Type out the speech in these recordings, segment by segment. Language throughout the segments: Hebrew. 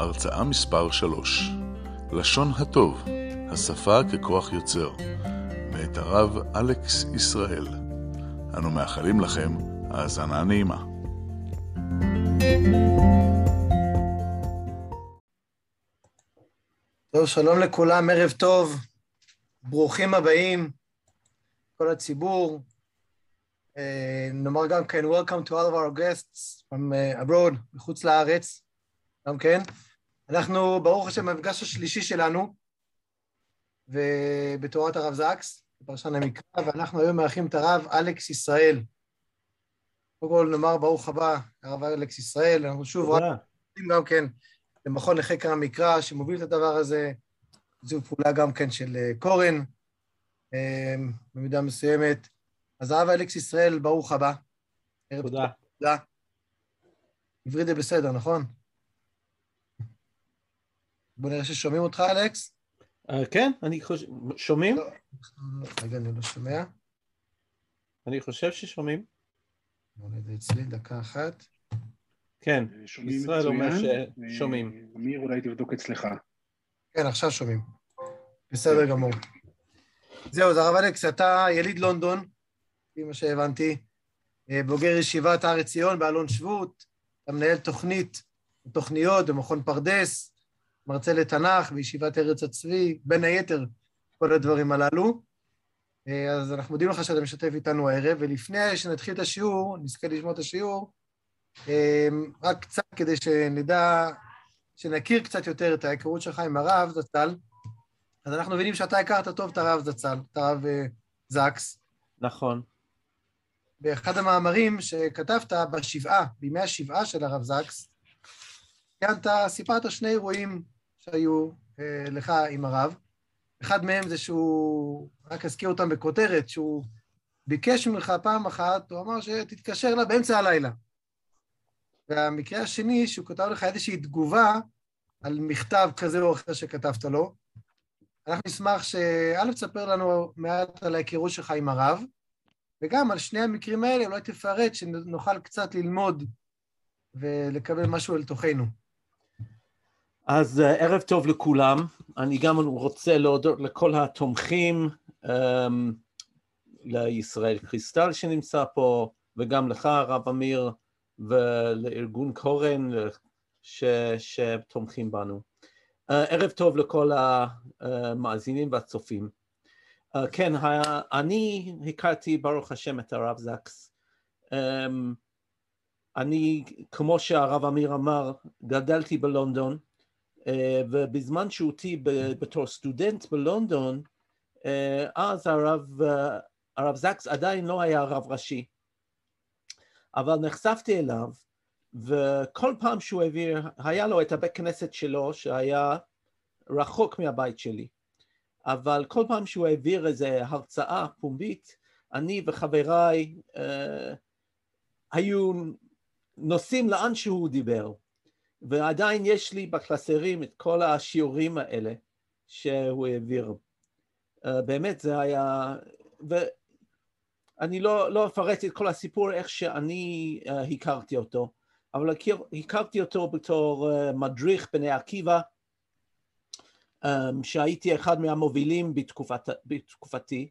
הרצאה מספר 3 לשון הטוב, השפה ככוח יוצר, מאת הרב אלכס ישראל. אנו מאחלים לכם האזנה נעימה. טוב, שלום לכולם, ערב טוב, ברוכים הבאים, כל הציבור. Uh, נאמר גם כן, Welcome to all of our guests from uh, abroad, מחוץ לארץ, גם כן. אנחנו, ברוך השם, במפגש השלישי שלנו, ובתורת הרב זקס, בפרשן המקרא, ואנחנו היום מארחים את הרב אלכס ישראל. קודם כל נאמר ברוך הבא, הרב אלכס ישראל, אנחנו שוב רק גם כן למכון לחקר המקרא שמוביל את הדבר הזה, זו פעולה גם כן של קורן, במידה מסוימת. אז הרב אלכס ישראל, ברוך הבא. תודה. תודה. עברית זה בסדר, נכון? בוא נראה ששומעים אותך, אלכס. כן, אני חושב... שומעים? רגע, אני לא שומע. אני חושב ששומעים. בוא נראה אצלי, דקה אחת. כן, שומעים ישראל אומר. ששומעים. אמיר, אולי תבדוק אצלך. כן, עכשיו שומעים. בסדר גמור. זהו, אז הרב אלכס, אתה יליד לונדון, לפי מה שהבנתי, אה, בוגר ישיבת הר עציון באלון שבות, אתה מנהל תוכנית, תוכניות במכון פרדס, מרצה לתנ"ך בישיבת ארץ הצבי, בין היתר כל הדברים הללו. אה, אז אנחנו מודים לך שאתה משתף איתנו הערב, ולפני שנתחיל את השיעור, נזכה לשמוע את השיעור, אה, רק קצת כדי שנדע, שנכיר קצת יותר את ההיכרות שלך עם הרב זצ"ל, אז אנחנו מבינים שאתה הכרת טוב את הרב זצ"ל, את הרב אה, זקס. נכון. באחד המאמרים שכתבת בשבעה, בימי השבעה של הרב זקס, ציינת, סיפרת שני אירועים שהיו אה, לך עם הרב. אחד מהם זה שהוא, רק אזכיר אותם בכותרת, שהוא ביקש ממך פעם אחת, הוא אמר שתתקשר לה באמצע הלילה. והמקרה השני, שהוא כתב לך איזושהי תגובה על מכתב כזה או אחר שכתבת לו. אנחנו נשמח שא', תספר לנו מעט על ההיכרות שלך עם הרב, וגם על שני המקרים האלה אולי תפרט, שנוכל קצת ללמוד ולקבל משהו אל תוכנו. אז אה, ערב טוב לכולם. אני גם רוצה להודות לכל התומכים, um, לישראל קריסטל שנמצא פה, וגם לך, הרב אמיר, ולארגון קורן ש, שתומכים בנו. Uh, ערב טוב לכל המאזינים והצופים. Uh, כן, ה- אני הכרתי, ברוך השם, את הרב זקס. Um, אני, כמו שהרב אמיר אמר, גדלתי בלונדון, uh, ובזמן שהותי בתור סטודנט בלונדון, uh, אז הרב, uh, הרב זקס עדיין לא היה רב ראשי, אבל נחשפתי אליו, וכל פעם שהוא העביר, היה לו את הבית כנסת שלו, שהיה רחוק מהבית שלי, אבל כל פעם שהוא העביר איזו הרצאה פומבית, אני וחבריי uh, היו נוסעים לאן שהוא דיבר, ועדיין יש לי בקלסרים את כל השיעורים האלה שהוא העביר. Uh, באמת זה היה, ואני לא, לא אפרט את כל הסיפור איך שאני uh, הכרתי אותו, אבל הכיר, הכרתי אותו בתור uh, מדריך בני עקיבא, שהייתי אחד מהמובילים בתקופת, בתקופתי,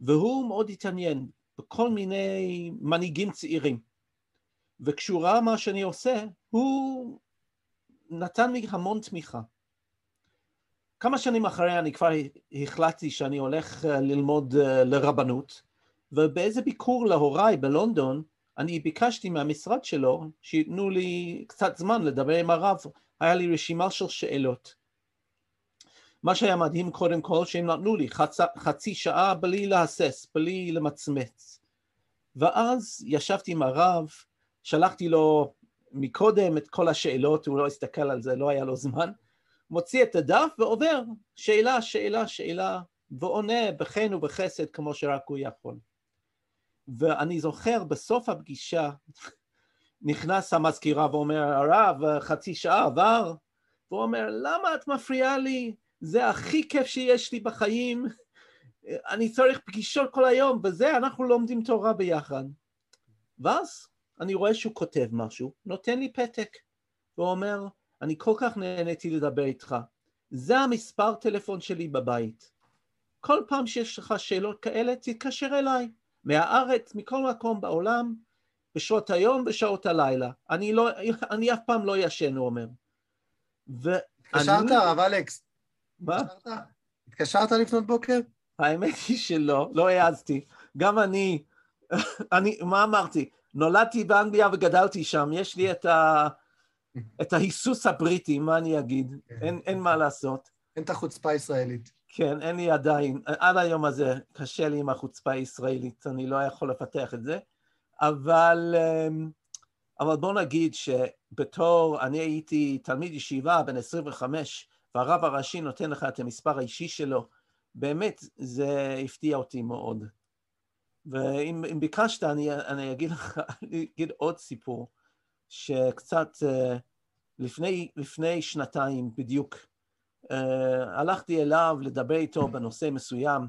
והוא מאוד התעניין בכל מיני מנהיגים צעירים. וכשהוא ראה מה שאני עושה, הוא נתן לי המון תמיכה. כמה שנים אחרי אני כבר החלטתי שאני הולך ללמוד לרבנות, ובאיזה ביקור להוריי בלונדון, אני ביקשתי מהמשרד שלו שייתנו לי קצת זמן לדבר עם הרב, היה לי רשימה של שאלות. מה שהיה מדהים קודם כל שהם נתנו לי חצ... חצי שעה בלי להסס, בלי למצמץ. ואז ישבתי עם הרב, שלחתי לו מקודם את כל השאלות, הוא לא הסתכל על זה, לא היה לו זמן. מוציא את הדף ועובר שאלה, שאלה, שאלה, ועונה בחן ובחסד כמו שרק הוא יכול. ואני זוכר בסוף הפגישה, נכנס המזכירה ואומר, הרב, חצי שעה עבר, והוא אומר, למה את מפריעה לי? זה הכי כיף שיש לי בחיים, אני צריך פגישות כל היום, בזה אנחנו לומדים תורה ביחד. ואז אני רואה שהוא כותב משהו, נותן לי פתק, ואומר, אני כל כך נהניתי לדבר איתך. זה המספר טלפון שלי בבית. כל פעם שיש לך שאלות כאלה, תתקשר אליי. מהארץ, מכל מקום בעולם, בשעות היום, בשעות הלילה. אני, לא, אני אף פעם לא ישן, הוא אומר. התקשרת, הרב אלכס? מה? התקשרת לפנות בוקר? האמת היא שלא, לא העזתי. גם אני, אני, מה אמרתי? נולדתי באנגליה וגדלתי שם, יש לי את, ה, את ההיסוס הבריטי, מה אני אגיד? כן. אין, אין מה לעשות. אין את החוצפה הישראלית. כן, אין לי עדיין, עד היום הזה קשה לי עם החוצפה הישראלית, אני לא יכול לפתח את זה, אבל, אמ, אבל בוא נגיד שבתור, אני הייתי תלמיד ישיבה בן 25, והרב הראשי נותן לך את המספר האישי שלו, באמת זה הפתיע אותי מאוד. ואם ביקשת, אני, אני אגיד לך, אני אגיד עוד סיפור, שקצת uh, לפני, לפני שנתיים בדיוק, uh, הלכתי אליו לדבר איתו בנושא מסוים,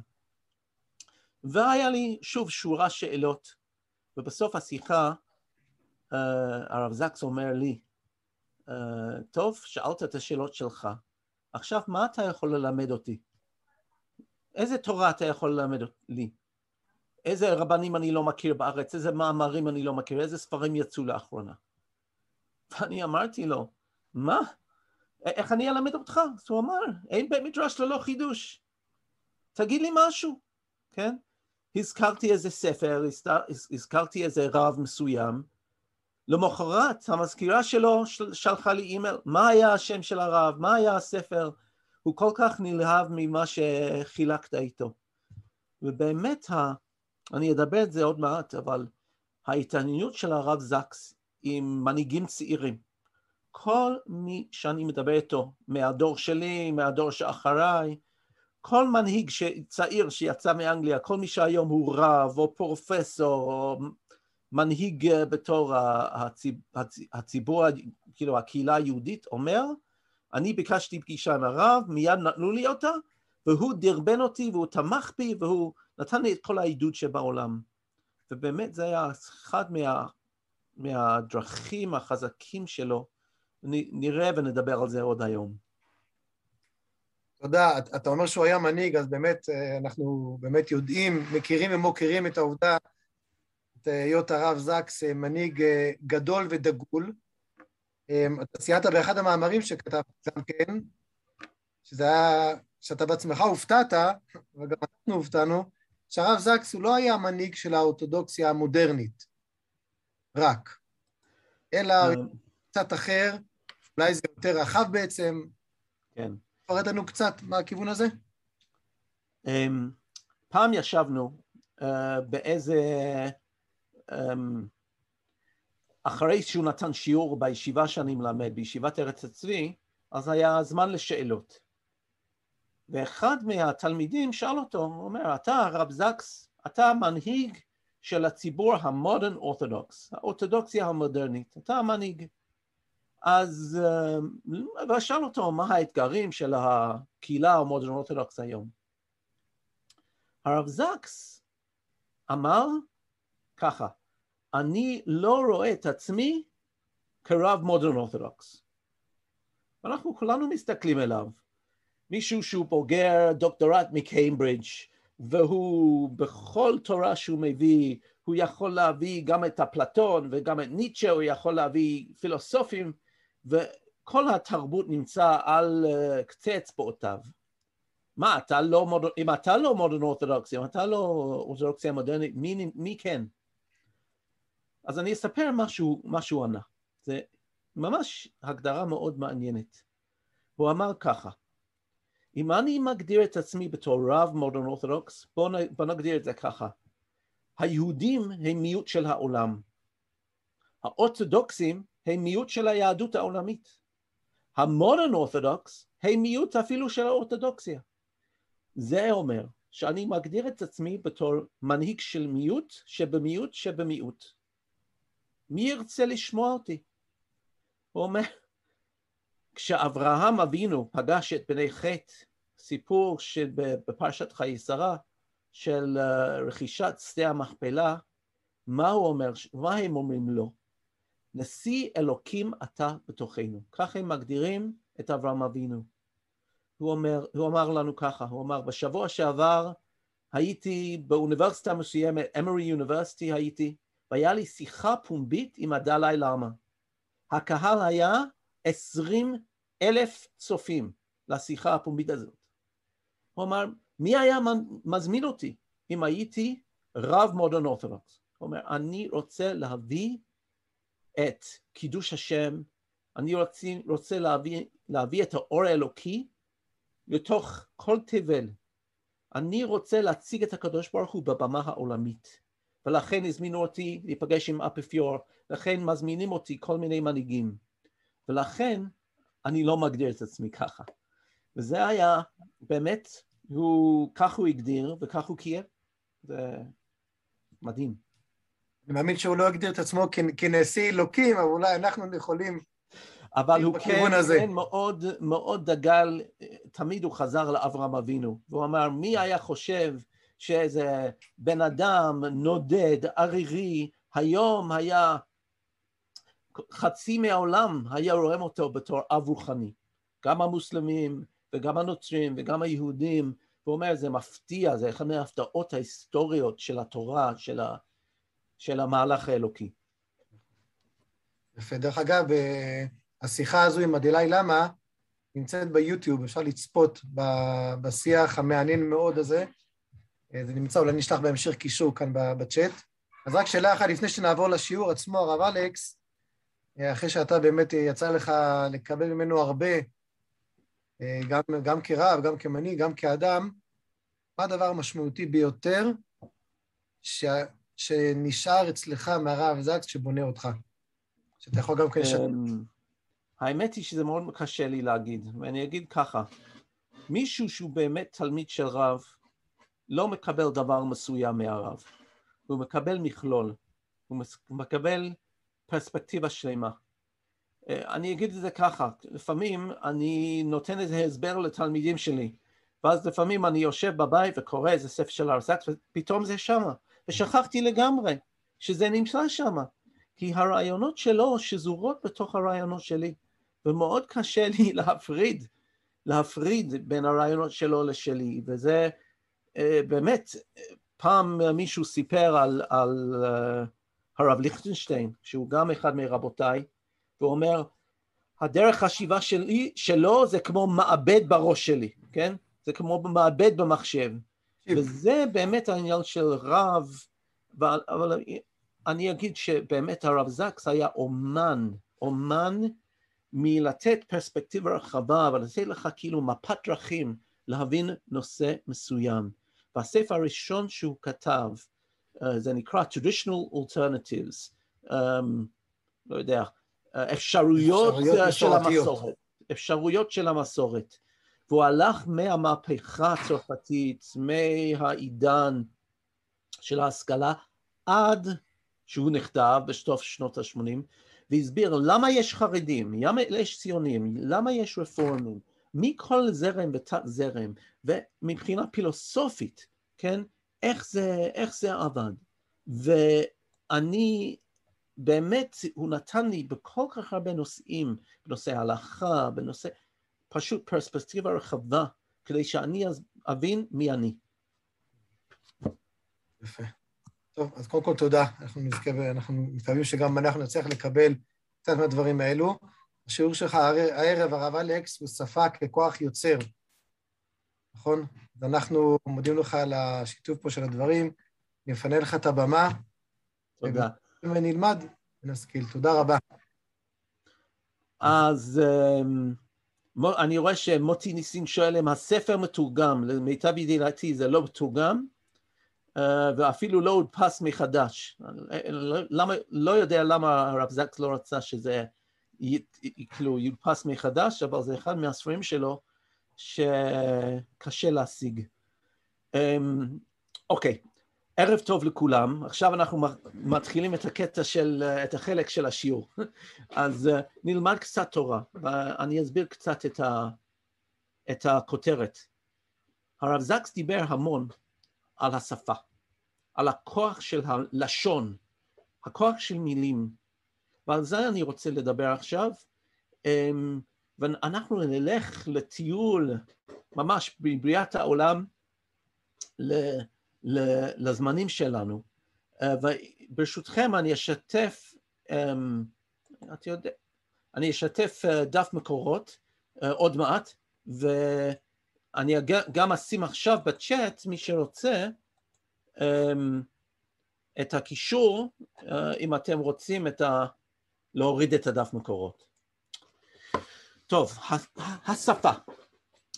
והיה לי שוב שורה שאלות, ובסוף השיחה uh, הרב זקס אומר לי, טוב, שאלת את השאלות שלך, עכשיו מה אתה יכול ללמד אותי? איזה תורה אתה יכול ללמד לי? איזה רבנים אני לא מכיר בארץ, איזה מאמרים אני לא מכיר, איזה ספרים יצאו לאחרונה. ואני אמרתי לו, מה? איך אני אלמד אותך? אז הוא אמר, אין בית מדרש ללא חידוש. תגיד לי משהו, כן? הזכרתי איזה ספר, הזכרתי איזה רב מסוים, למחרת המזכירה שלו שלחה לי אימייל, מה היה השם של הרב, מה היה הספר, הוא כל כך נלהב ממה שחילקת איתו. ובאמת. אני אדבר את זה עוד מעט, אבל ההתעניינות של הרב זקס עם מנהיגים צעירים, כל מי שאני מדבר איתו, מהדור שלי, מהדור שאחריי, כל מנהיג צעיר שיצא מאנגליה, כל מי שהיום הוא רב או פרופסור או מנהיג בתור הציבור, כאילו הקהילה היהודית, אומר, אני ביקשתי פגישה עם הרב, מיד נתנו לי אותה, והוא דרבן אותי והוא תמך בי והוא נתן לי את כל העידוד שבעולם. ובאמת זה היה אחד מה, מהדרכים החזקים שלו, נראה ונדבר על זה עוד היום. תודה. אתה אומר שהוא היה מנהיג, אז באמת אה, אנחנו באמת יודעים, מכירים ומוקירים את העובדה, את היות הרב זקס אה, מנהיג אה, גדול ודגול, אתה ציינת באחד המאמרים שכתבת גם כן, שזה היה, שאתה בעצמך הופתעת, וגם אנחנו הופתענו, שהרב זקס הוא לא היה המנהיג של האורתודוקסיה המודרנית, רק, אלא אמ. קצת אחר, אולי זה יותר רחב בעצם. כן. תפרט לנו קצת מהכיוון הזה. אמ, פעם ישבנו uh, באיזה um, אחרי שהוא נתן שיעור בישיבה שאני מלמד, בישיבת ארץ הצבי, אז היה זמן לשאלות. ואחד מהתלמידים שאל אותו, הוא אומר, אתה הרב זקס, אתה מנהיג של הציבור ה modern orthodox, האורתודוקסיה המודרנית, אתה המנהיג. אז, אה, ושאל אותו מה האתגרים של הקהילה ה modern orthodox היום. הרב זקס אמר ככה, אני לא רואה את עצמי כרב modern orthodox. אנחנו כולנו מסתכלים אליו. מישהו שהוא בוגר דוקטורט מקיימברידג' והוא בכל תורה שהוא מביא, הוא יכול להביא גם את אפלטון וגם את ניטשה, הוא יכול להביא פילוסופים, וכל התרבות נמצא על uh, קצה אצבעותיו. מה, אתה לא מודרן, אם אתה לא מודרן אורתודוקסי, אם אתה לא אורתודוקסיה מודרנית, מי, מי כן? אז אני אספר משהו, משהו ענה. זה ממש הגדרה מאוד מעניינת. הוא אמר ככה, אם אני מגדיר את עצמי בתור רב מודרן אורתודוקס, בוא, בוא נגדיר את זה ככה. היהודים הם מיעוט של העולם. האורתודוקסים הם מיעוט של היהדות העולמית. המודרן אורתודוקס הם מיעוט אפילו של האורתודוקסיה. זה אומר שאני מגדיר את עצמי בתור מנהיג של מיעוט שבמיעוט שבמיעוט. מי ירצה לשמוע אותי? הוא אומר, כשאברהם אבינו פגש את בני חטא, סיפור בפרשת חיי שרה של אה, רכישת שדה המכפלה, מה הוא אומר, מה הם אומרים לו? נשיא אלוקים אתה בתוכנו. ככה הם מגדירים את אברהם אבינו. הוא אומר, הוא אמר לנו ככה, הוא אמר, בשבוע שעבר הייתי באוניברסיטה מסוימת, אמרי יוניברסיטי הייתי, והיה לי שיחה פומבית עם הדלאי למה. הקהל היה עשרים אלף צופים לשיחה הפומבית הזאת. הוא אמר, מי היה מזמין אותי אם הייתי רב מודרן אורתודוקס? הוא אומר, אני רוצה להביא את קידוש השם, אני רוצה, רוצה להביא, להביא את האור האלוקי לתוך כל תבל. אני רוצה להציג את הקדוש ברוך הוא בבמה העולמית. ולכן הזמינו אותי להיפגש עם אפיפיור, לכן מזמינים אותי כל מיני מנהיגים. ולכן אני לא מגדיר את עצמי ככה. וזה היה באמת, הוא, כך הוא הגדיר וכך הוא קיים. זה מדהים. אני מאמין שהוא לא הגדיר את עצמו כנשיא אלוקים, אבל אולי אנחנו יכולים... אבל הוא כן, כן מאוד, מאוד דגל, תמיד הוא חזר לאברהם אבינו, והוא אמר, מי היה חושב שאיזה בן אדם נודד, ערירי, היום היה, חצי מהעולם היה רואה אותו בתור אב רוחני. גם המוסלמים וגם הנוצרים וגם היהודים, והוא אומר, זה מפתיע, זה אחד מההפתעות ההיסטוריות של התורה, של, ה, של המהלך האלוקי. יפה. דרך אגב, אה, השיחה הזו עם הדילאי למה נמצאת ביוטיוב, אפשר לצפות בשיח המעניין מאוד הזה. אה, זה נמצא, אולי נשלח בהמשך קישור כאן בצ'אט. אז רק שאלה אחת לפני שנעבור לשיעור עצמו, הרב אלכס, אחרי שאתה באמת יצא לך לקבל ממנו הרבה, גם, גם כרב, גם כמנהיג, גם כאדם, מה הדבר המשמעותי ביותר ש... שנשאר אצלך מהרב זקס שבונה אותך? שאתה יכול גם כן... אמ, האמת היא שזה מאוד קשה לי להגיד, ואני אגיד ככה, מישהו שהוא באמת תלמיד של רב לא מקבל דבר מסוים מהרב, הוא מקבל מכלול, הוא מקבל פרספקטיבה שלמה. אה, אני אגיד את זה ככה, לפעמים אני נותן איזה הסבר לתלמידים שלי, ואז לפעמים אני יושב בבית וקורא איזה ספר של הרסקס ופתאום זה שמה, ושכחתי לגמרי שזה נמצא שמה, כי הרעיונות שלו שזורות בתוך הרעיונות שלי. ומאוד קשה לי להפריד, להפריד בין הרעיונות שלו לשלי, וזה אה, באמת, פעם מישהו סיפר על, על uh, הרב ליכטנשטיין, שהוא גם אחד מרבותיי, והוא אומר, הדרך חשיבה שלי, שלו זה כמו מעבד בראש שלי, כן? זה כמו מעבד במחשב. וזה באמת העניין של רב, אבל, אבל אני אגיד שבאמת הרב זקס היה אומן, אומן מלתת פרספקטיבה רחבה ולתת לך כאילו מפת דרכים להבין נושא מסוים. והספר הראשון שהוא כתב, זה נקרא traditional alternatives, um, לא יודע, uh, אפשרויות, אפשרויות של המסורת, אפשרויות של המסורת. והוא הלך מהמהפכה הצרפתית, מהעידן של ההשכלה, עד שהוא נכתב בסוף שנות ה-80, והסביר למה יש חרדים, למה יש ציונים, למה יש רפורמים, מכל זרם ותת זרם, ומבחינה פילוסופית, כן, איך זה, איך זה עבד. ואני, באמת, הוא נתן לי בכל כך הרבה נושאים, בנושא הלכה, בנושא, פשוט פרספקטיבה רחבה, כדי שאני אבין מי אני. יפה. טוב, אז קודם כל תודה. אנחנו נזכה, אנחנו מקווים שגם אנחנו נצליח לקבל קצת מהדברים האלו. השיעור שלך הערב, הרב אלכס, הוא שפה ככוח יוצר, נכון? אז אנחנו מודים לך על השיתוף פה של הדברים, נפנה לך את הבמה. תודה. ונלמד ונשכיל. תודה רבה. אז אמ, אני רואה שמוטי ניסים שואל אם הספר מתורגם, למיטב ידיעתי זה לא מתורגם, אה, ואפילו לא הודפס מחדש. למה, לא יודע למה הרב זקס לא רצה שזה כאילו יודפס מחדש, אבל זה אחד מהספרים שלו שקשה להשיג. אמ, אוקיי, ערב טוב לכולם. עכשיו אנחנו מתחילים את הקטע של, את החלק של השיעור. אז אה, נלמד קצת תורה, ואני אסביר קצת את, ה, את הכותרת. הרב זקס דיבר המון על השפה, על הכוח של הלשון, הכוח של מילים, ועל זה אני רוצה לדבר עכשיו. ואנחנו נלך לטיול ממש בבריאת העולם לזמנים שלנו. אה, וברשותכם אני אשתף, אמ, את יודע, אני אשתף אה, דף מקורות אה, עוד מעט, ואני גם אשים עכשיו בצ'אט, מי שרוצה, אמ, את הקישור, אם אתם רוצים את ה... להוריד את הדף מקורות. טוב, השפה.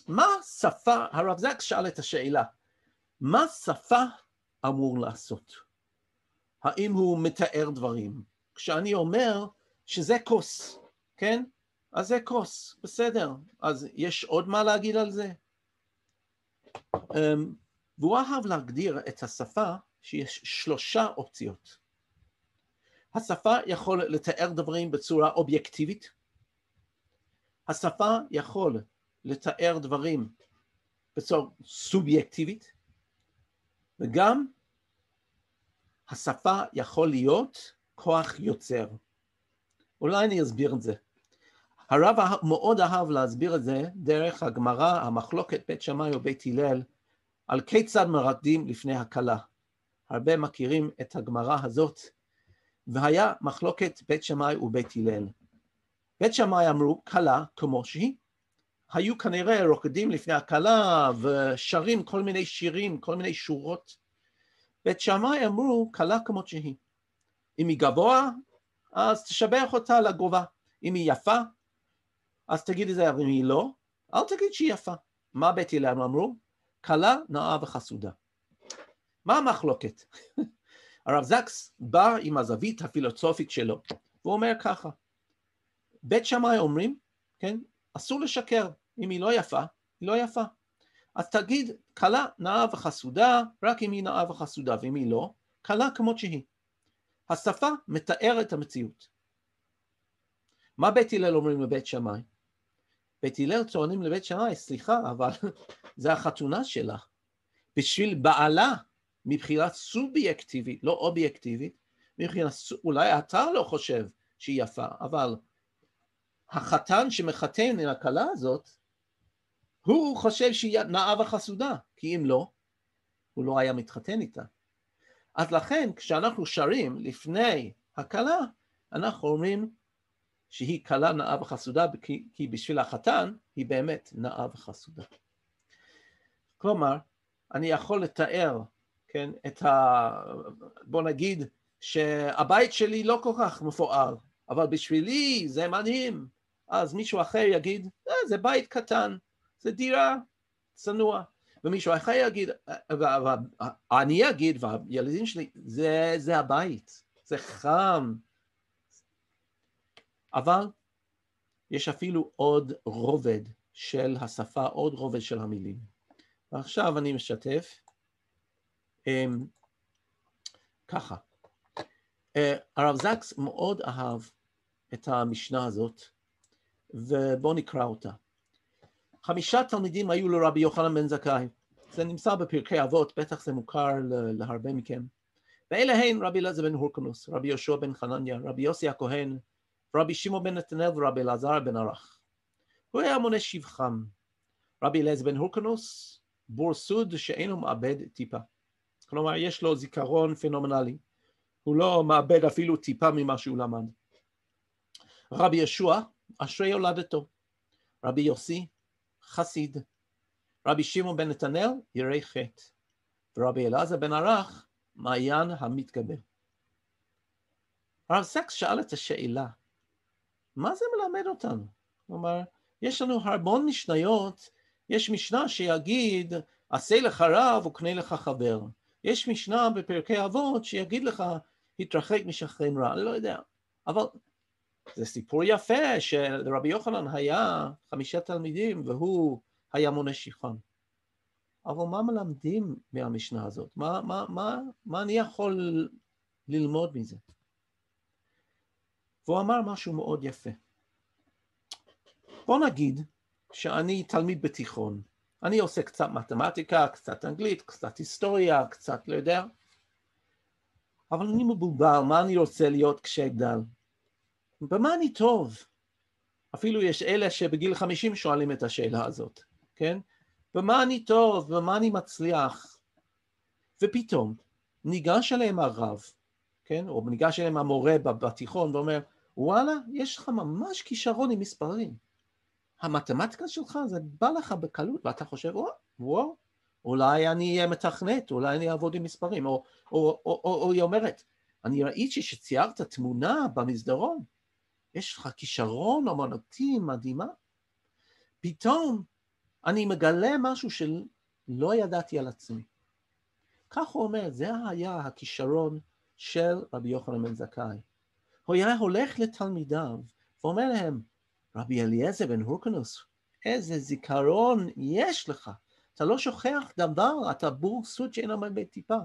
מה שפה, הרב זק שאל את השאלה, מה שפה אמור לעשות? האם הוא מתאר דברים? כשאני אומר שזה כוס, כן? אז זה כוס, בסדר. אז יש עוד מה להגיד על זה? אמ, והוא אהב להגדיר את השפה שיש שלושה אופציות. השפה יכול לתאר דברים בצורה אובייקטיבית, השפה יכול לתאר דברים בצורה סובייקטיבית, וגם השפה יכול להיות כוח יוצר. אולי אני אסביר את זה. הרב מאוד אהב להסביר את זה דרך הגמרא, המחלוקת בית שמאי ובית הלל, על כיצד מרקדים לפני הכלה. הרבה מכירים את הגמרא הזאת, והיה מחלוקת בית שמאי ובית הלל. בית שמאי אמרו, כלה כמו שהיא. היו כנראה רוקדים לפני הכלה ושרים כל מיני שירים, כל מיני שורות. בית שמאי אמרו, כלה כמות שהיא. אם היא גבוה, אז תשבח אותה לגובה. אם היא יפה, אז תגיד את זה, אבל אם היא לא, אל תגיד שהיא יפה. מה בית הלל אמרו? כלה, נאה וחסודה. מה המחלוקת? הרב זקס בא עם הזווית הפילוסופית שלו, והוא אומר ככה, בית שמאי אומרים, כן, אסור לשקר, אם היא לא יפה, היא לא יפה. אז תגיד, כלה נאה וחסודה, רק אם היא נאה וחסודה, ואם היא לא, כלה כמות שהיא. השפה מתארת המציאות. מה בית הלל אומרים לבית שמאי? בית הלל טוענים לבית שמאי, סליחה, אבל זה החתונה שלה. בשביל בעלה, מבחינה סובייקטיבית, לא אובייקטיבית, מבחינה, אולי אתה לא חושב שהיא יפה, אבל החתן שמחתן עם הכלה הזאת, הוא חושב שהיא נאה וחסודה, כי אם לא, הוא לא היה מתחתן איתה. אז לכן כשאנחנו שרים לפני הכלה, אנחנו אומרים שהיא כלה נאה וחסודה, כי, בשביל החתן היא באמת נאה וחסודה. כלומר, אני יכול לתאר, כן, את ה... בוא נגיד שהבית שלי לא כל כך מפואר, אבל בשבילי זה מדהים, אז מישהו אחר יגיד, אה, זה בית קטן, זה דירה צנוע. ומישהו אחר יגיד, ואני אגיד, והילדים שלי, זה, זה הבית, זה חם. אבל יש אפילו עוד רובד של השפה, עוד רובד של המילים. ועכשיו אני משתף. um, ככה, uh, הרב זקס מאוד אהב את המשנה הזאת, ובואו נקרא אותה. חמישה תלמידים היו לרבי יוחנן בן זכאי, זה נמצא בפרקי אבות, בטח זה מוכר להרבה מכם. ואלה הן רבי אלעזר בן הורקנוס, רבי יהושע בן חנניה, רבי יוסי הכהן, רבי שמעון בן נתנאל ורבי אלעזר בן ערך. הוא היה מונה שבחם. רבי אלעזר בן הורקנוס, בור סוד שאינו מאבד טיפה. כלומר, יש לו זיכרון פנומנלי. הוא לא מאבד אפילו טיפה ממה שהוא למד. רבי ישוע, אשרי הולדתו. רבי יוסי, חסיד. רבי שמעון בן נתנאל, ירא חטא. ורבי אלעזר בן ערך, מעיין המתגבר. הרב סקס שאל את השאלה, מה זה מלמד אותנו? כלומר, יש לנו המון משניות, יש משנה שיגיד, עשה לך רב וקנה לך חבר. יש משנה בפרקי אבות שיגיד לך, התרחק משכן רע, אני לא יודע. אבל זה סיפור יפה שלרבי יוחנן היה חמישה תלמידים והוא היה מונה שפחן. אבל מה מלמדים מהמשנה הזאת? מה, מה, מה, מה אני יכול ללמוד מזה? והוא אמר משהו מאוד יפה. בוא נגיד שאני תלמיד בתיכון, אני עושה קצת מתמטיקה, קצת אנגלית, קצת היסטוריה, קצת לא יודע, אבל אני מבולבל, מה אני רוצה להיות כשאגדל? במה אני טוב? אפילו יש אלה שבגיל 50 שואלים את השאלה הזאת, כן? במה אני טוב, במה אני מצליח? ופתאום ניגש אליהם הרב, כן? או ניגש אליהם המורה בתיכון ואומר, וואלה, יש לך ממש כישרון עם מספרים. המתמטיקה שלך זה בא לך בקלות, ואתה חושב, וואו, וואו, אולי אני אהיה מתכנת, אולי אני אעבוד עם מספרים, או, או, או, או, או היא אומרת, אני ראיתי שציירת תמונה במסדרון, יש לך כישרון אמנותי מדהימה. פתאום אני מגלה משהו שלא ידעתי על עצמי. כך הוא אומר, זה היה הכישרון של רבי יוחנן בן זכאי. הוא היה הולך לתלמידיו ואומר להם, רבי אליעזר בן הורקנוס, איזה זיכרון יש לך. אתה לא שוכח דבר, אתה בור סוד שאין עומד בטיפה.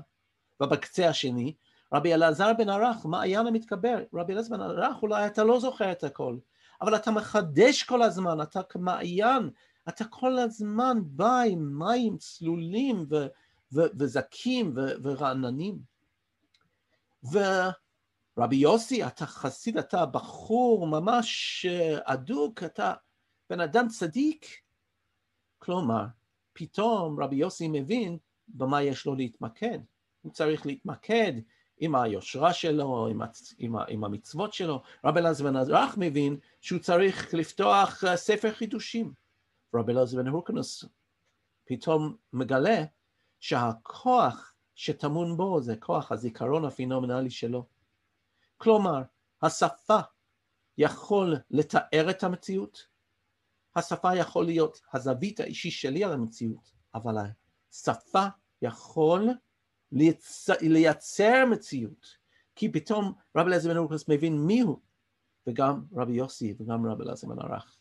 ובקצה השני, רבי אלעזר בן ערך, מעיין המתקבר, רבי אלעזר בן ערך, אולי אתה לא זוכר את הכל, אבל אתה מחדש כל הזמן, אתה כמעיין, אתה כל הזמן בא עם מים צלולים ו- ו- וזקים ו- ורעננים. ורבי יוסי, אתה חסיד, אתה בחור ממש אדוק, אתה בן אדם צדיק. כלומר, פתאום רבי יוסי מבין במה יש לו להתמקד. הוא צריך להתמקד עם היושרה שלו, עם, הצ... עם, ה... עם המצוות שלו. רבי אלעזר בן עזרח מבין שהוא צריך לפתוח אה, ספר חידושים. רבי אלעזר בן הורקנוס פתאום מגלה שהכוח שטמון בו זה כוח הזיכרון הפינומנלי שלו. כלומר, השפה יכול לתאר את המציאות, השפה יכול להיות הזווית האישי שלי על המציאות, אבל השפה יכול לייצר, מציאות, כי פתאום רבי אליעזר בן אורקוס מבין מי הוא, וגם רבי יוסי וגם רבי אליעזר בן ערך.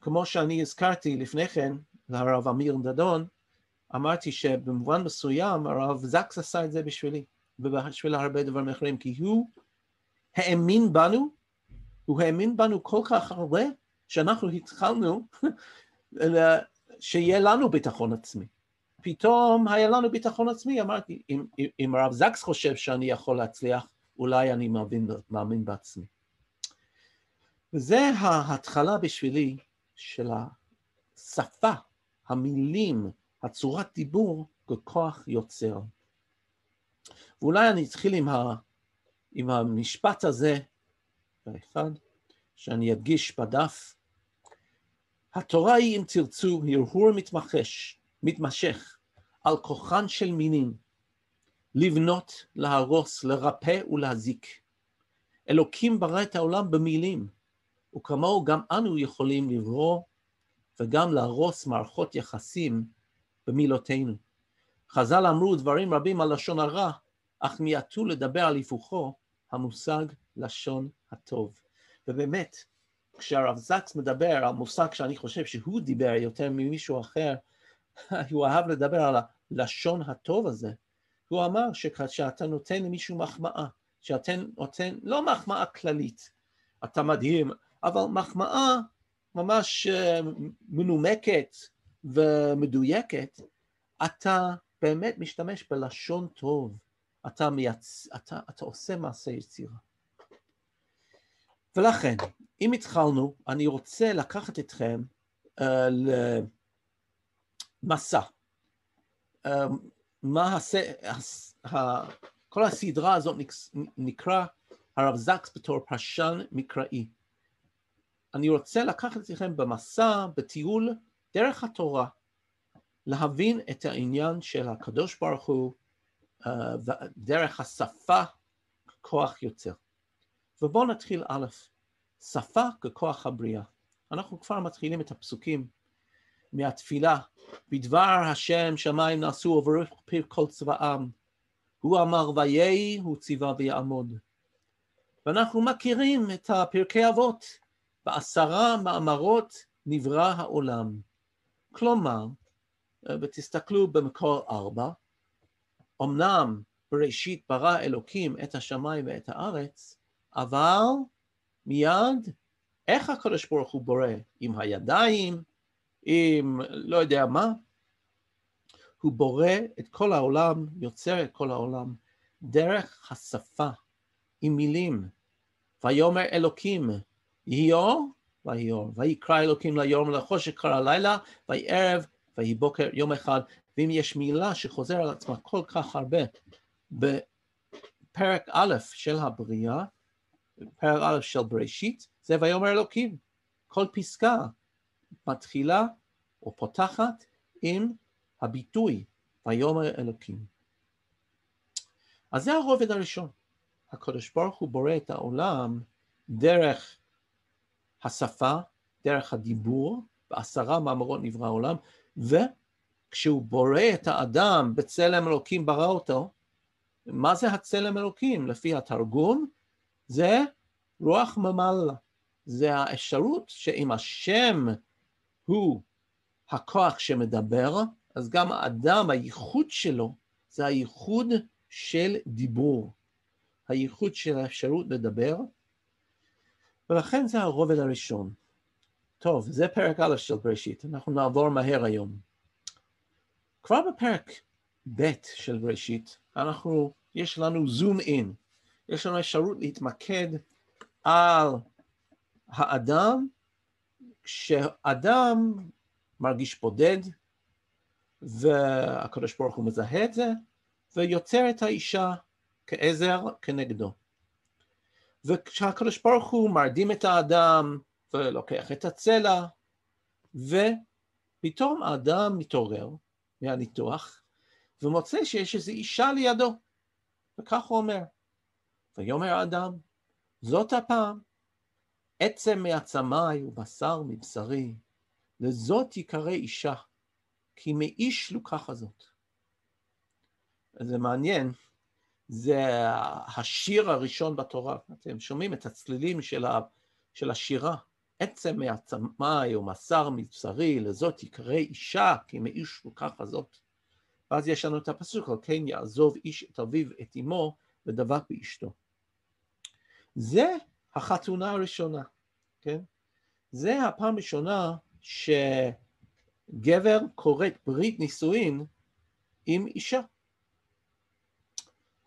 כמו שאני הזכרתי לפני כן לרב אמיר דדון, אמרתי שבמובן מסוים הרב זקס עשה את זה בשבילי, ובשביל הרבה דברים אחרים, כי הוא האמין בנו, הוא האמין בנו כל כך הרבה, שאנחנו התחלנו שיהיה לנו ביטחון עצמי. פתאום היה לנו ביטחון עצמי, אמרתי, אם, אם הרב זקס חושב שאני יכול להצליח, אולי אני מאמין, מאמין בעצמי. וזה ההתחלה בשבילי של השפה, המילים, הצורת דיבור ככוח יוצר. ואולי אני אתחיל עם, ה, עם המשפט הזה, באחד, שאני אדגיש בדף. התורה היא, אם תרצו, הרהור מתמחש, מתמשך על כוחן של מינים, לבנות, להרוס, לרפא ולהזיק. אלוקים ברא את העולם במילים, וכמוהו גם אנו יכולים לברוא וגם להרוס מערכות יחסים במילותינו. חז"ל אמרו דברים רבים על לשון הרע, אך מיעטו לדבר על היפוכו המושג לשון הטוב. ובאמת, כשהרב זקס מדבר על מושג שאני חושב שהוא דיבר יותר ממישהו אחר, הוא אהב לדבר על הלשון הטוב הזה. הוא אמר שכשאתה נותן למישהו מחמאה, שאתה נותן, לא מחמאה כללית, אתה מדהים, אבל מחמאה ממש אה, מנומקת ומדויקת, אתה באמת משתמש בלשון טוב, אתה, מייצ... אתה, אתה עושה מעשה יצירה. ולכן, אם התחלנו, אני רוצה לקחת אתכם uh, למסע. Uh, מה הס... הס... ה... כל הסדרה הזאת נקרא הרב זקס בתור פרשן מקראי. אני רוצה לקחת אתכם במסע, בטיול, דרך התורה, להבין את העניין של הקדוש ברוך הוא, uh, דרך השפה, כוח יוצר. ובואו נתחיל א', שפה ככוח הבריאה. אנחנו כבר מתחילים את הפסוקים מהתפילה, בדבר השם שמיים נעשו וברוך פיר כל צבאם, הוא אמר ויהי, הוא ציווה ויעמוד. ואנחנו מכירים את הפרקי אבות, בעשרה מאמרות נברא העולם. כלומר, אה, ותסתכלו במקור ארבע, אמנם בראשית ברא אלוקים את השמיים ואת הארץ, אבל מיד, איך הקדוש ברוך הוא בורא? עם הידיים, עם לא יודע מה? הוא בורא את כל העולם, יוצר את כל העולם, דרך השפה, עם מילים. ויאמר אלוקים, יהיו, ויהיו, ויקרא אלוקים ליום לחושך קרא לילה, ויהי ערב, ויהי בוקר יום אחד. ואם יש מילה שחוזר על עצמה כל כך הרבה בפרק א' של הבריאה, פרק א' של בראשית, זה ויאמר אלוקים. כל פסקה מתחילה או פותחת עם הביטוי ויאמר אלוקים. אז זה הרובד הראשון. הקדוש ברוך הוא בורא את העולם דרך השפה, דרך הדיבור, בעשרה מאמרות נברא העולם, וכשהוא בורא את האדם בצלם אלוקים ברא אותו, מה זה הצלם אלוקים? לפי התרגום, זה רוח ממלא. זה האפשרות שאם השם הוא הכוח שמדבר, אז גם האדם, הייחוד שלו, זה הייחוד של דיבור, הייחוד של האפשרות לדבר, ולכן זה הרובד הראשון. טוב, זה פרק א' של בראשית, אנחנו נעבור מהר היום. כבר בפרק ב' של בראשית, אנחנו, יש לנו זום אין, יש לנו אפשרות להתמקד על האדם, כשאדם מרגיש בודד, והקדוש ברוך הוא מזהה את זה, ויוצר את האישה כעזר כנגדו. וכשהקדוש ברוך הוא מרדים את האדם ולוקח את הצלע, ופתאום האדם מתעורר מהניתוח ומוצא שיש איזו אישה לידו, וכך הוא אומר, ויאמר האדם, זאת הפעם, עצם מעצמי ובשר מבשרי, לזאת יקרא אישה, כי מאיש לוקחה זאת. זה מעניין, זה השיר הראשון בתורה. אתם שומעים את הצלילים של, ה, של השירה. עצם מעצמי או מסר מבשרי, לזאת יקרא אישה, כי מאיש לוקחה זאת. ואז יש לנו את הפסוק, על כן יעזוב איש את אביו את אמו ודבק באשתו. זה החתונה הראשונה, כן? זה הפעם הראשונה שגבר כורת ברית נישואין עם אישה.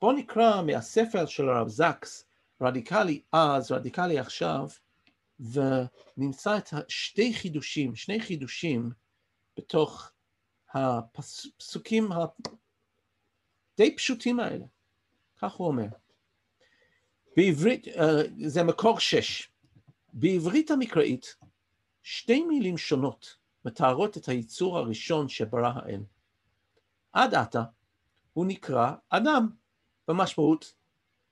בואו נקרא מהספר של הרב זקס, רדיקלי אז, רדיקלי עכשיו, ונמצא את שתי חידושים, שני חידושים בתוך הפסוקים הדי פשוטים האלה. כך הוא אומר. בעברית, אה, זה מקור שש. בעברית המקראית, שתי מילים שונות מתארות את היצור הראשון שברא האל. עד עתה הוא נקרא אדם. במשמעות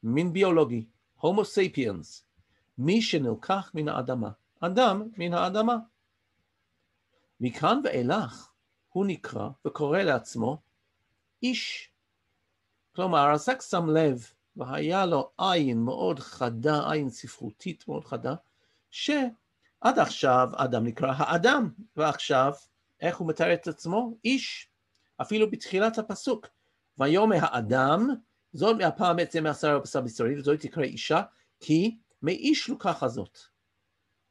מין ביולוגי, הומו ספיאנס, מי שנלקח מן האדמה, אדם מן האדמה. מכאן ואילך הוא נקרא וקורא לעצמו איש. כלומר, הזק שם לב, והיה לו עין מאוד חדה, עין ספרותית מאוד חדה, שעד עכשיו אדם נקרא האדם, ועכשיו, איך הוא מתאר את עצמו? איש. אפילו בתחילת הפסוק, ויאמר האדם זאת מהפעם בעצם מעשר הבשר בשרי, וזאת תקרא אישה, כי מאיש לוקחה זאת.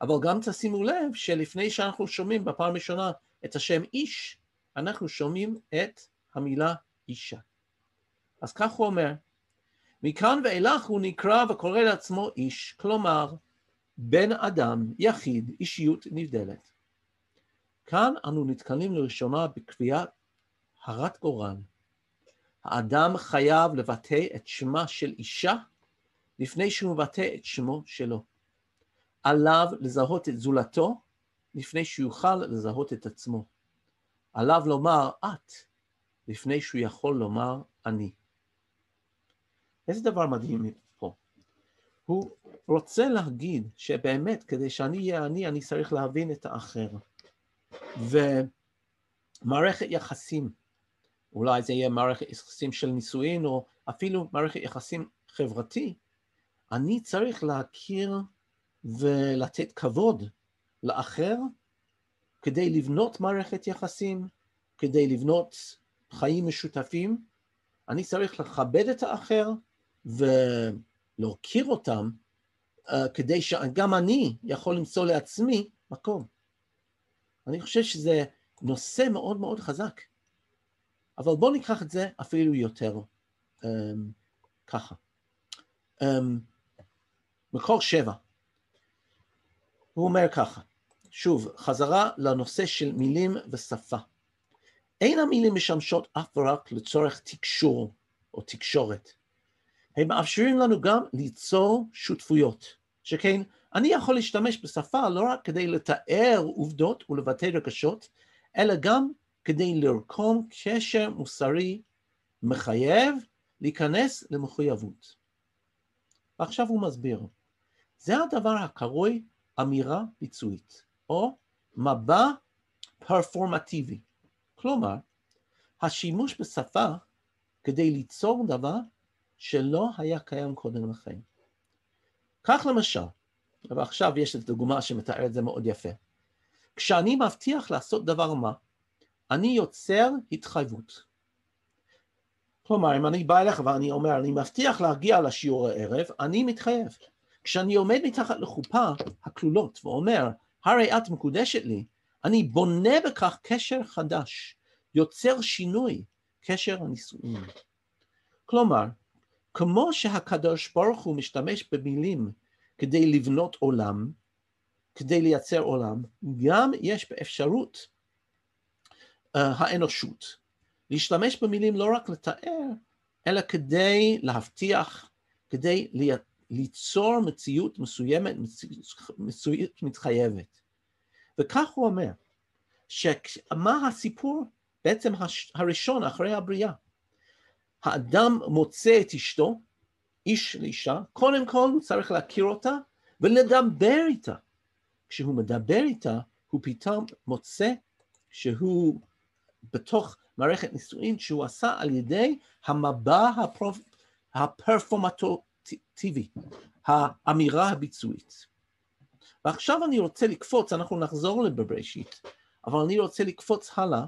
אבל גם תשימו לב שלפני שאנחנו שומעים בפעם הראשונה את השם איש, אנחנו שומעים את המילה אישה. אז כך הוא אומר, מכאן ואילך הוא נקרא וקורא לעצמו איש, כלומר, בן אדם, יחיד, אישיות נבדלת. כאן אנו נתקלים לראשונה בקביעת הרת גורל, האדם חייב לבטא את שמה של אישה לפני שהוא מבטא את שמו שלו. עליו לזהות את זולתו לפני שיוכל לזהות את עצמו. עליו לומר את לפני שהוא יכול לומר אני. איזה דבר מדהים פה. הוא רוצה להגיד שבאמת כדי שאני אהיה אני, אני צריך להבין את האחר. ומערכת יחסים אולי זה יהיה מערכת יחסים של נישואין, או אפילו מערכת יחסים חברתי, אני צריך להכיר ולתת כבוד לאחר כדי לבנות מערכת יחסים, כדי לבנות חיים משותפים, אני צריך לכבד את האחר ולהוקיר אותם, uh, כדי שגם אני יכול למצוא לעצמי מקום. אני חושב שזה נושא מאוד מאוד חזק, אבל בואו ניקח את זה אפילו יותר um, ככה. Um, מקור שבע, הוא אומר ככה, שוב, חזרה לנושא של מילים ושפה. אין המילים משמשות אף ורק לצורך תקשור או תקשורת. הם מאפשרים לנו גם ליצור שותפויות, שכן אני יכול להשתמש בשפה לא רק כדי לתאר עובדות ולבטא רגשות, אלא גם כדי לרקום קשר מוסרי מחייב להיכנס למחויבות. ועכשיו הוא מסביר, זה הדבר הקרוי אמירה ביצועית, או מבע פרפורמטיבי. כלומר, השימוש בשפה כדי ליצור דבר שלא היה קיים קודם לכן. כך למשל, ועכשיו יש את דוגמה שמתאר את זה מאוד יפה. כשאני מבטיח לעשות דבר מה, אני יוצר התחייבות. כלומר, אם אני בא אליך ואני אומר, אני מבטיח להגיע לשיעור הערב, אני מתחייב. כשאני עומד מתחת לחופה הכלולות ואומר, הרי את מקודשת לי, אני בונה בכך קשר חדש, יוצר שינוי, קשר הנישואין. כלומר, כמו שהקדוש ברוך הוא משתמש במילים כדי לבנות עולם, כדי לייצר עולם, גם יש באפשרות uh, האנושות להשתמש במילים לא רק לתאר, אלא כדי להבטיח, כדי ליצור מציאות מסוימת, מציאות מתחייבת. וכך הוא אומר, שמה הסיפור בעצם הראשון אחרי הבריאה? האדם מוצא את אשתו, איש לאישה, קודם כל הוא צריך להכיר אותה ולדבר איתה. כשהוא מדבר איתה, הוא פתאום מוצא שהוא בתוך מערכת נישואין שהוא עשה על ידי המבע הפרופ... הפרפורמטיבי, האמירה הביצועית. ועכשיו אני רוצה לקפוץ, אנחנו נחזור לבראשית, אבל אני רוצה לקפוץ הלאה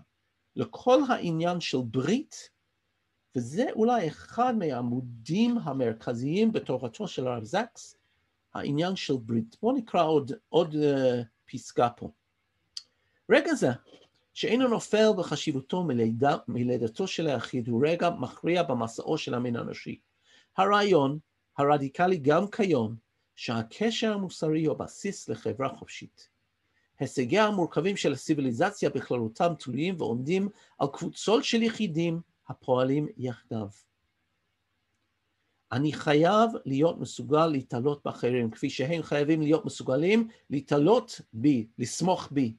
לכל העניין של ברית, וזה אולי אחד מהעמודים המרכזיים בתורתו של הרב זקס, העניין של ברית. בואו נקרא עוד, עוד uh, פסקה פה. רגע זה, שאינו נופל בחשיבותו מלידה, מלידתו של היחיד, הוא רגע מכריע במסעו של המין האנושי. הרעיון הרדיקלי גם כיום, שהקשר המוסרי הוא הבסיס לחברה חופשית. הישגיה המורכבים של הציוויליזציה בכללותם תלויים ועומדים על קבוצות של יחידים הפועלים יחדיו. אני חייב להיות מסוגל להתעלות באחרים, כפי שהם חייבים להיות מסוגלים להתעלות בי, לסמוך בי.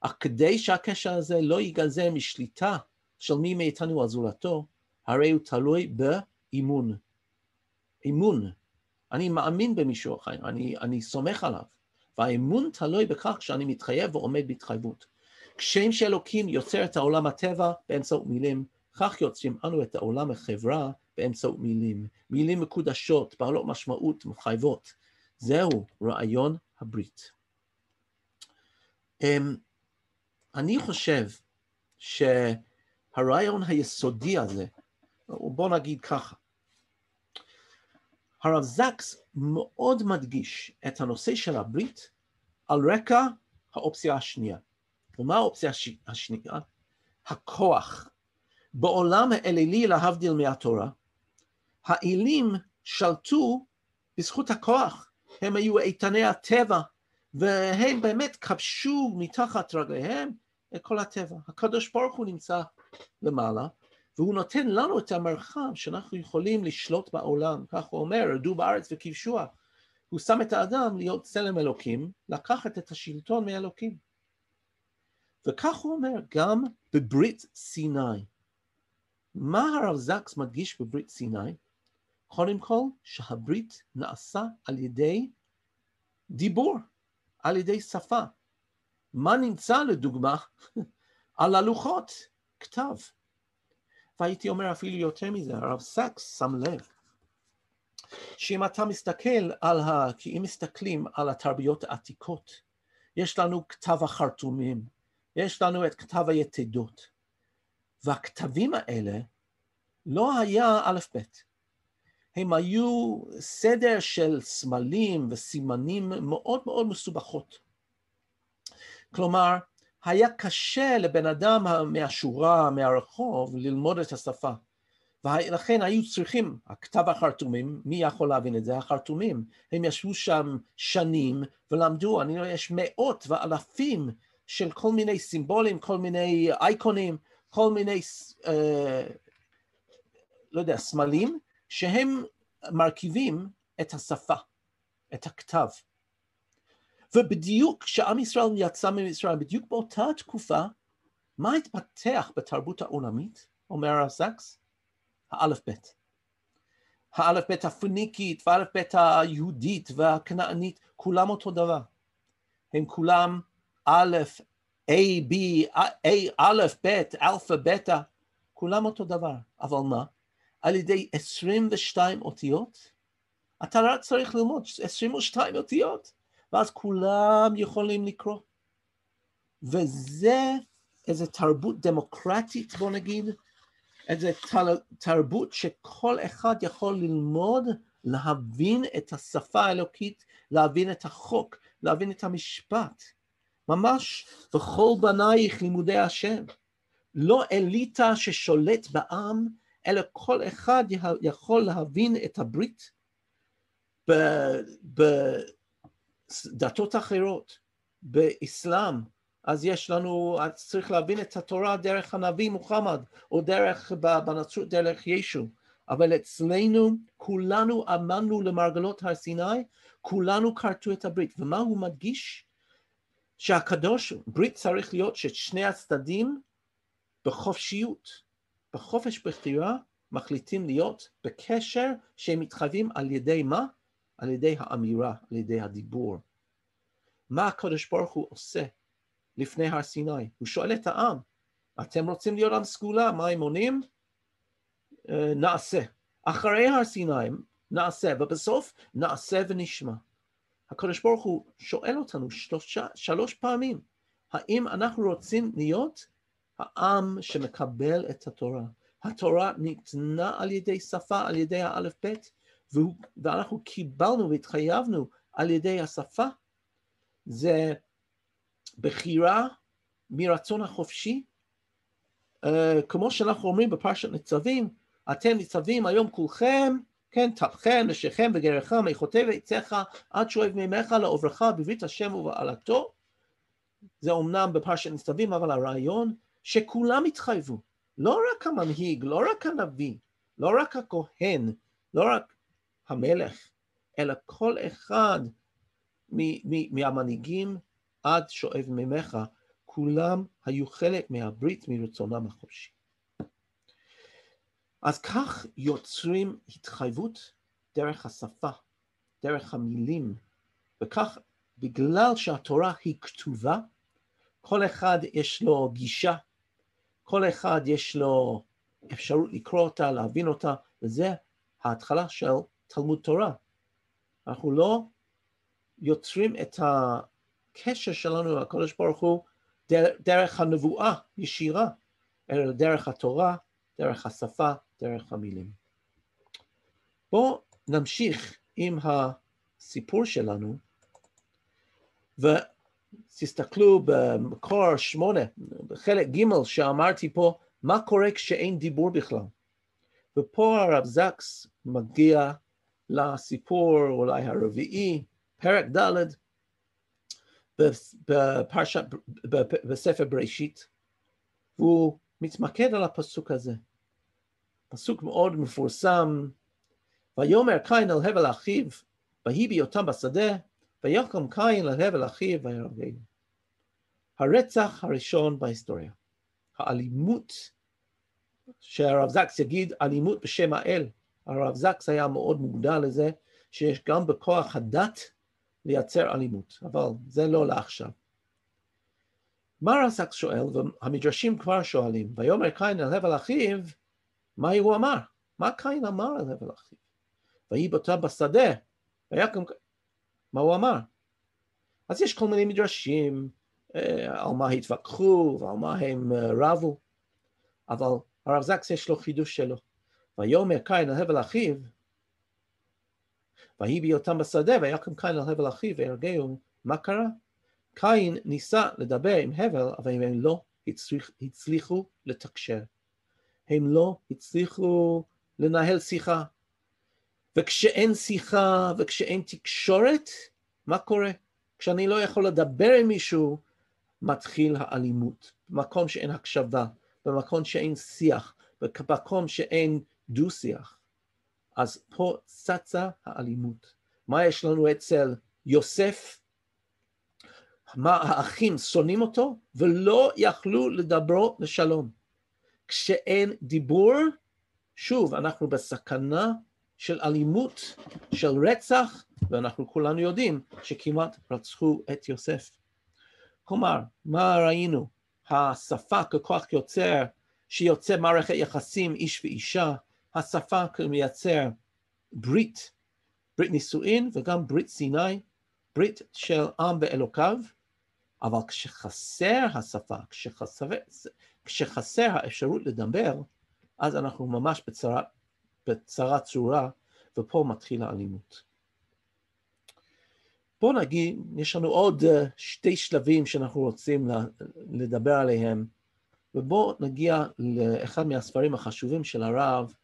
אך כדי שהקשר הזה לא ייגזר משליטה של מי מאיתנו על זולתו, הרי הוא תלוי באימון. אמון. אני מאמין במישהו אחר, אני, אני סומך עליו. והאמון תלוי בכך שאני מתחייב ועומד בהתחייבות. כשם שאלוקים יוצר את העולם הטבע באמצעות מילים, כך יוצרים אנו את העולם החברה באמצעות מילים. מילים מקודשות, בעלות משמעות, מחייבות. זהו רעיון הברית. אמ, אני חושב שהרעיון היסודי הזה, בוא נגיד ככה, הרב זקס מאוד מדגיש את הנושא של הברית על רקע האופציה השנייה. ומה האופציה השנייה? הכוח. בעולם האלילי להבדיל מהתורה, האלים שלטו בזכות הכוח, הם היו איתני הטבע, והם באמת כבשו מתחת רגליהם את כל הטבע. הקדוש ברוך הוא נמצא למעלה, והוא נותן לנו את המרחב שאנחנו יכולים לשלוט בעולם, כך הוא אומר, רדו בארץ וכבשוה. הוא שם את האדם להיות צלם אלוקים, לקחת את השלטון מאלוקים. וכך הוא אומר גם בברית סיני. מה הרב זקס מדגיש בברית סיני? קודם כל שהברית נעשה על ידי דיבור, על ידי שפה. מה נמצא לדוגמה על הלוחות? כתב. והייתי אומר אפילו יותר מזה, הרב סאקס שם לב שאם אתה מסתכל על ה... כי אם מסתכלים על התרבויות העתיקות, יש לנו כתב החרטומים, יש לנו את כתב היתדות, והכתבים האלה לא היה א' ב', הם היו סדר של סמלים וסימנים מאוד מאוד מסובכות. כלומר, היה קשה לבן אדם מהשורה, מהרחוב, ללמוד את השפה. ולכן היו צריכים, הכתב החרטומים, מי יכול להבין את זה? החרטומים. הם ישבו שם שנים ולמדו, אני רואה, יש מאות ואלפים של כל מיני סימבולים, כל מיני אייקונים, כל מיני, אה, לא יודע, סמלים, שהם מרכיבים את השפה, את הכתב. ובדיוק כשעם ישראל יצא ממצרים, בדיוק באותה תקופה, מה התפתח בתרבות העולמית, אומר הרב סקס? האלף-בית. האלף-בית הפוניקית והאלף-בית היהודית והכנענית, כולם אותו דבר. הם כולם א', A, B, A, א', ב', אלפא, בטא, כולם אותו דבר. אבל מה? על ידי 22 אותיות, אתה רק צריך ללמוד 22 אותיות. ואז כולם יכולים לקרוא. וזה איזו תרבות דמוקרטית, בוא נגיד, איזו תרבות שכל אחד יכול ללמוד, להבין את השפה האלוקית, להבין את החוק, להבין את המשפט. ממש בכל בנייך לימודי השם. לא אליטה ששולט בעם, אלא כל אחד יכול להבין את הברית דתות אחרות, באסלאם, אז יש לנו, צריך להבין את התורה דרך הנביא מוחמד, או דרך, בנצרות דרך ישו, אבל אצלנו כולנו אמנו למרגלות הר סיני, כולנו כרתו את הברית, ומה הוא מדגיש? שהקדוש, ברית צריך להיות ששני הצדדים בחופשיות, בחופש בחירה, מחליטים להיות בקשר שהם מתחייבים על ידי מה? על ידי האמירה, על ידי הדיבור. מה הקדוש ברוך הוא עושה לפני הר סיני? הוא שואל את העם, אתם רוצים להיות עם סגולה, מה הם עונים? אה, נעשה. אחרי הר סיני נעשה, ובסוף נעשה ונשמע. הקדוש ברוך הוא שואל אותנו שלושה, שלוש פעמים, האם אנחנו רוצים להיות העם שמקבל את התורה? התורה ניתנה על ידי שפה, על ידי האלף בית, ואנחנו קיבלנו והתחייבנו על ידי השפה, זה בחירה מרצון החופשי, uh, כמו שאנחנו אומרים בפרשת ניצבים, אתם ניצבים היום כולכם, כן, טפכם, נשיכם וגריכם, איכותי ועציך, עד שואב מימיך לעוברך בברית השם ובעלתו. זה אומנם בפרשת ניצבים, אבל הרעיון שכולם התחייבו, לא רק המנהיג, לא רק הנביא, לא רק הכהן, לא רק המלך, אלא כל אחד מהמנהיגים עד שואב ממך, כולם היו חלק מהברית מרצונם החופשי. אז כך יוצרים התחייבות דרך השפה, דרך המילים, וכך בגלל שהתורה היא כתובה, כל אחד יש לו גישה, כל אחד יש לו אפשרות לקרוא אותה, להבין אותה, וזה ההתחלה של תלמוד תורה. אנחנו לא יוצרים את הקשר שלנו עם הקדוש ברוך הוא דרך הנבואה ישירה, אלא דרך התורה, דרך השפה, דרך המילים. בואו נמשיך עם הסיפור שלנו, ותסתכלו במקור שמונה, בחלק ג' שאמרתי פה, מה קורה כשאין דיבור בכלל. ופה הרב זקס מגיע לסיפור אולי הרביעי, פרק ד' בפרשת, בספר בראשית, והוא מתמקד על הפסוק הזה. פסוק מאוד מפורסם, ויאמר קין אל הבל אחיו, ויהי בהיותם בשדה, ויקום קין אל הבל אחיו ויהרגנו. הרצח הראשון בהיסטוריה, האלימות, שהרב זקס יגיד אלימות בשם האל, הרב זקס היה מאוד מודע לזה שיש גם בכוח הדת לייצר אלימות, אבל זה לא לעכשיו. מה הרב זקס שואל, והמדרשים כבר שואלים, ויאמר קין אל הבל אחיו, מה הוא אמר? מה קין אמר אל הבל אחיו? ויהי בוטה בשדה, ויקום... מה הוא אמר? אז יש כל מיני מדרשים, על מה התווכחו ועל מה הם רבו, אבל הרב זקס יש לו חידוש שלו. ויאמר קין על הבל אחיו, ויהי בהיותם בשדה, ויקם קין על הבל אחיו, והרגהו, מה קרה? קין ניסה לדבר עם הבל, אבל הם לא הצליח, הצליחו לתקשר. הם לא הצליחו לנהל שיחה. וכשאין שיחה וכשאין תקשורת, מה קורה? כשאני לא יכול לדבר עם מישהו, מתחיל האלימות. במקום שאין הקשבה, במקום שאין שיח, במקום שאין דו-שיח. אז פה צצה האלימות. מה יש לנו אצל יוסף? מה האחים שונאים אותו ולא יכלו לדברו לשלום. כשאין דיבור, שוב, אנחנו בסכנה של אלימות, של רצח, ואנחנו כולנו יודעים שכמעט רצחו את יוסף. כלומר, מה ראינו? השפה ככוח יוצר, שיוצר מערכת יחסים איש ואישה, השפה כמייצר ברית, ברית נישואין וגם ברית סיני, ברית של עם ואלוקיו, אבל כשחסר השפה, כשחסר, כשחסר האפשרות לדבר, אז אנחנו ממש בצרה, בצרה צורה, ופה מתחילה האלימות. בואו נגיד, יש לנו עוד אה, שתי שלבים שאנחנו רוצים לדבר עליהם, ובואו נגיע לאחד מהספרים החשובים של הרב,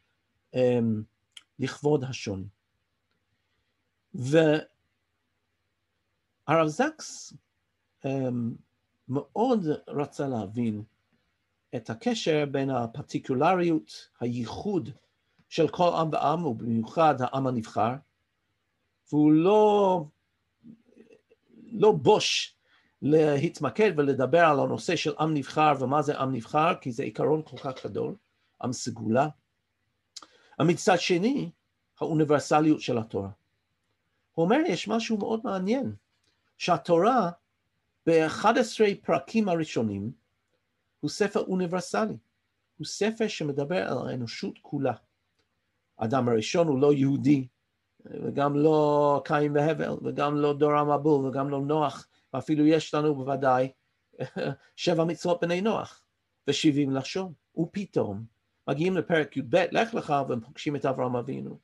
אמ, לכבוד השוני. והרב זקס אמ, מאוד רצה להבין את הקשר בין הפרטיקולריות, הייחוד של כל עם ועם, ובמיוחד העם הנבחר, והוא לא, לא בוש להתמקד ולדבר על הנושא של עם נבחר ומה זה עם נבחר, כי זה עיקרון כל כך גדול, עם סגולה. מצד שני, האוניברסליות של התורה. הוא אומר, יש משהו מאוד מעניין, שהתורה ב-11 פרקים הראשונים הוא ספר אוניברסלי, הוא ספר שמדבר על האנושות כולה. האדם הראשון הוא לא יהודי, וגם לא קין והבל, וגם לא דור המבול, וגם לא נוח, ואפילו יש לנו בוודאי שבע מצוות בני נוח, ושבעים לשון, ופתאום מגיעים לפרק י"ב, לך לך, והם את אברהם אבינו.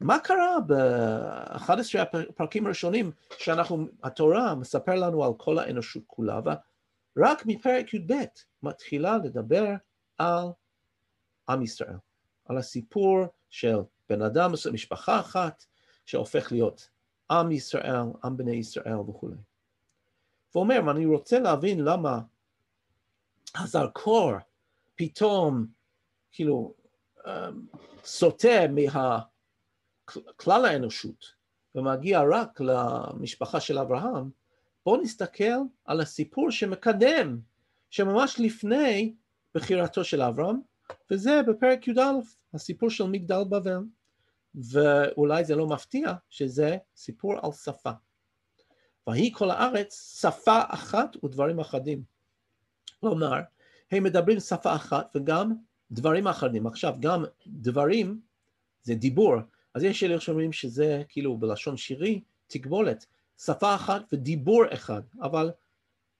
מה קרה ב-11 הפרקים הראשונים שאנחנו, התורה מספר לנו על כל האנושות כולה, ורק מפרק י"ב מתחילה לדבר על עם ישראל, על הסיפור של בן אדם, משפחה אחת, שהופך להיות עם ישראל, עם בני ישראל וכולי. ואומר, ואני רוצה להבין למה הזרקור פתאום כאילו אמ, סוטה מכלל האנושות ומגיע רק למשפחה של אברהם, בואו נסתכל על הסיפור שמקדם, שממש לפני בחירתו של אברהם, וזה בפרק י"א, הסיפור של מגדל בבל. ואולי זה לא מפתיע שזה סיפור על שפה. ויהי כל הארץ שפה אחת ודברים אחדים. כלומר, הם מדברים שפה אחת וגם דברים אחדים. עכשיו, גם דברים זה דיבור, אז יש אלה שאומרים שזה כאילו בלשון שירי, תגבולת, שפה אחת ודיבור אחד, אבל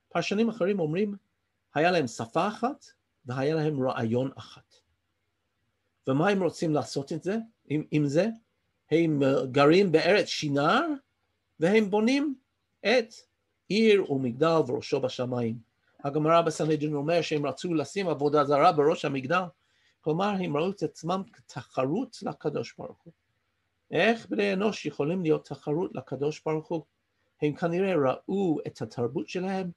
פרשנים אחרים אומרים, היה להם שפה אחת והיה להם רעיון אחת. ומה הם רוצים לעשות את זה, עם, עם זה? הם גרים בארץ שינר והם בונים את עיר ומגדל וראשו בשמיים. הגמרא בסנהדרין אומר שהם רצו לשים עבודה זרה בראש המגדל, כלומר הם ראו את עצמם כתחרות לקדוש ברוך הוא. איך בני אנוש יכולים להיות תחרות לקדוש ברוך הוא? הם כנראה ראו את התרבות שלהם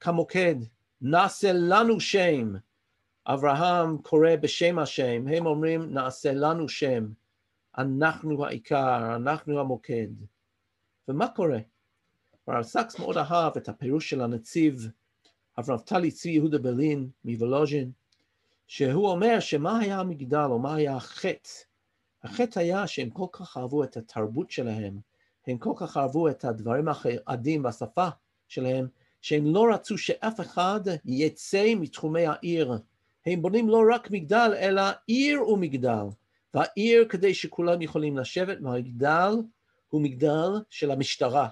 כמוקד, נעשה לנו שם. אברהם קורא בשם השם, הם אומרים נעשה לנו שם, אנחנו העיקר, אנחנו המוקד. ומה קורה? הרב סקס מאוד אהב את הפירוש של הנציב הרב טלי צבי יהודה ברלין מוולוז'ין, שהוא אומר שמה היה המגדל או מה היה החטא? החטא היה שהם כל כך אהבו את התרבות שלהם, הם כל כך אהבו את הדברים החדים והשפה שלהם, שהם לא רצו שאף אחד יצא מתחומי העיר. הם בונים לא רק מגדל, אלא עיר ומגדל. והעיר כדי שכולם יכולים לשבת, והמגדל הוא מגדל של המשטרה.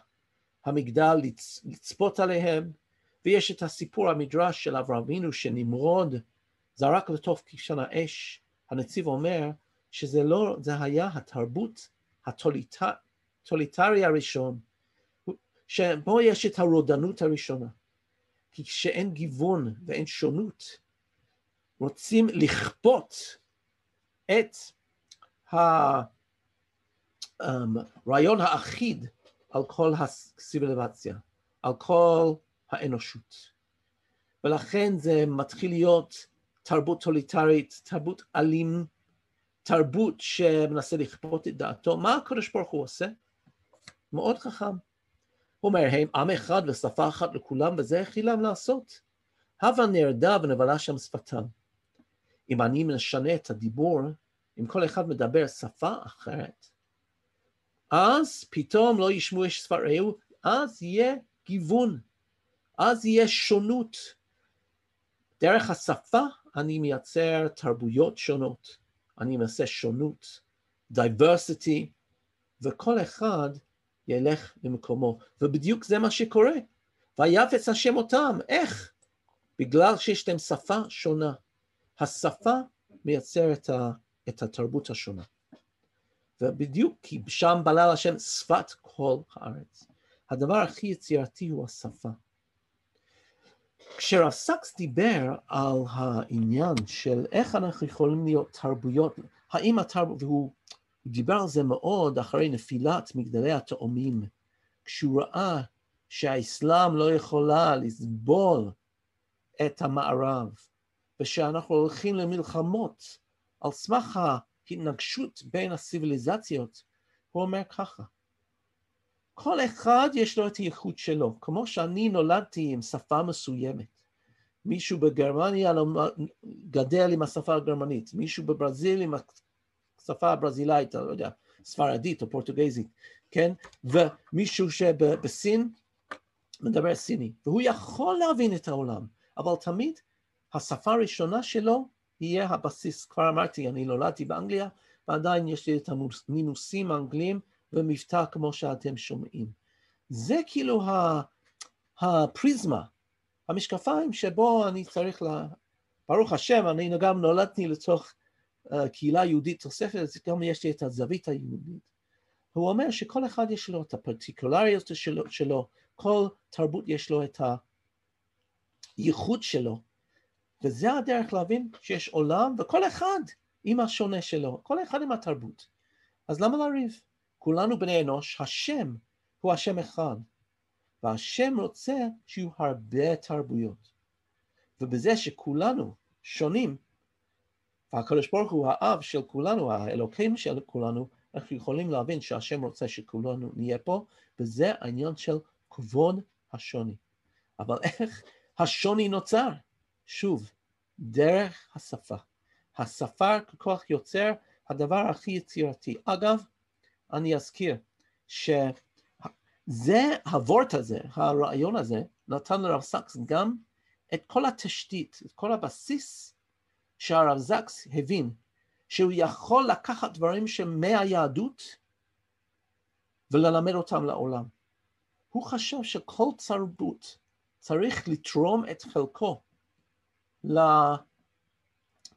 המגדל לצפות עליהם, ויש את הסיפור המדרש של אברהם אבינו שנמרוד זרק לתוך כבשן האש. הנציב אומר שזה לא, זה היה התרבות הטוליטרי הראשון, שבו יש את הרודנות הראשונה. כי כשאין גיוון ואין שונות, רוצים לכפות את הרעיון האחיד על כל הסיביליבציה, על כל האנושות. ולכן זה מתחיל להיות תרבות טוליטרית, תרבות אלים, תרבות שמנסה לכפות את דעתו. מה הקדוש ברוך הוא עושה? מאוד חכם. הוא אומר, הם עם אחד ושפה אחת לכולם, וזה החילם לעשות. הווה נרדה ונבלה שם שפתם. אם אני משנה את הדיבור, אם כל אחד מדבר שפה אחרת, אז פתאום לא ישמעו איש ספריהו, אז יהיה גיוון, אז יהיה שונות. דרך השפה אני מייצר תרבויות שונות, אני מייצר שונות, diversity, וכל אחד ילך למקומו. ובדיוק זה מה שקורה. ויפץ השם אותם, איך? בגלל שיש להם שפה שונה. השפה מייצרת את התרבות השונה. ובדיוק כי שם בלל השם שפת כל הארץ. הדבר הכי יצירתי הוא השפה. כשרב סקס דיבר על העניין של איך אנחנו יכולים להיות תרבויות, האם התרבות, והוא דיבר על זה מאוד אחרי נפילת מגדלי התאומים, כשהוא ראה שהאסלאם לא יכולה לסבול את המערב, ושאנחנו הולכים למלחמות. על סמך ההתנגשות בין הסיביליזציות, הוא אומר ככה, כל אחד יש לו את הייחוד שלו, כמו שאני נולדתי עם שפה מסוימת. מישהו בגרמניה גדל עם השפה הגרמנית, מישהו בברזיל עם השפה הברזילאית, לא יודע, ספרדית או פורטוגזית, כן? ומישהו שבסין מדבר סיני, והוא יכול להבין את העולם, אבל תמיד השפה הראשונה שלו יהיה הבסיס. כבר אמרתי, אני נולדתי באנגליה, ועדיין יש לי את המינוסים האנגליים ומבטא כמו שאתם שומעים. זה כאילו הפריזמה, המשקפיים שבו אני צריך, לה... ברוך השם, אני גם נולדתי לתוך uh, קהילה יהודית תוספת, אז גם יש לי את הזווית היהודית. הוא אומר שכל אחד יש לו את הפרטיקולריות שלו, שלו, כל תרבות יש לו את הייחוד שלו, וזה הדרך להבין שיש עולם, וכל אחד עם השונה שלו, כל אחד עם התרבות. אז למה לריב? כולנו בני אנוש, השם הוא השם אחד, והשם רוצה שיהיו הרבה תרבויות. ובזה שכולנו שונים, והקדוש ברוך הוא האב של כולנו, האלוקים של כולנו, אנחנו יכולים להבין שהשם רוצה שכולנו נהיה פה, וזה העניין של כבוד השוני. אבל איך השוני נוצר? שוב, דרך השפה. השפה ככוח יוצר הדבר הכי יצירתי. אגב, אני אזכיר שזה, הוורט הזה, הרעיון הזה, נתן לרב סקס גם את כל התשתית, את כל הבסיס שהרב זקס הבין שהוא יכול לקחת דברים שמהיהדות וללמד אותם לעולם. הוא חשב שכל תרבות צריך לתרום את חלקו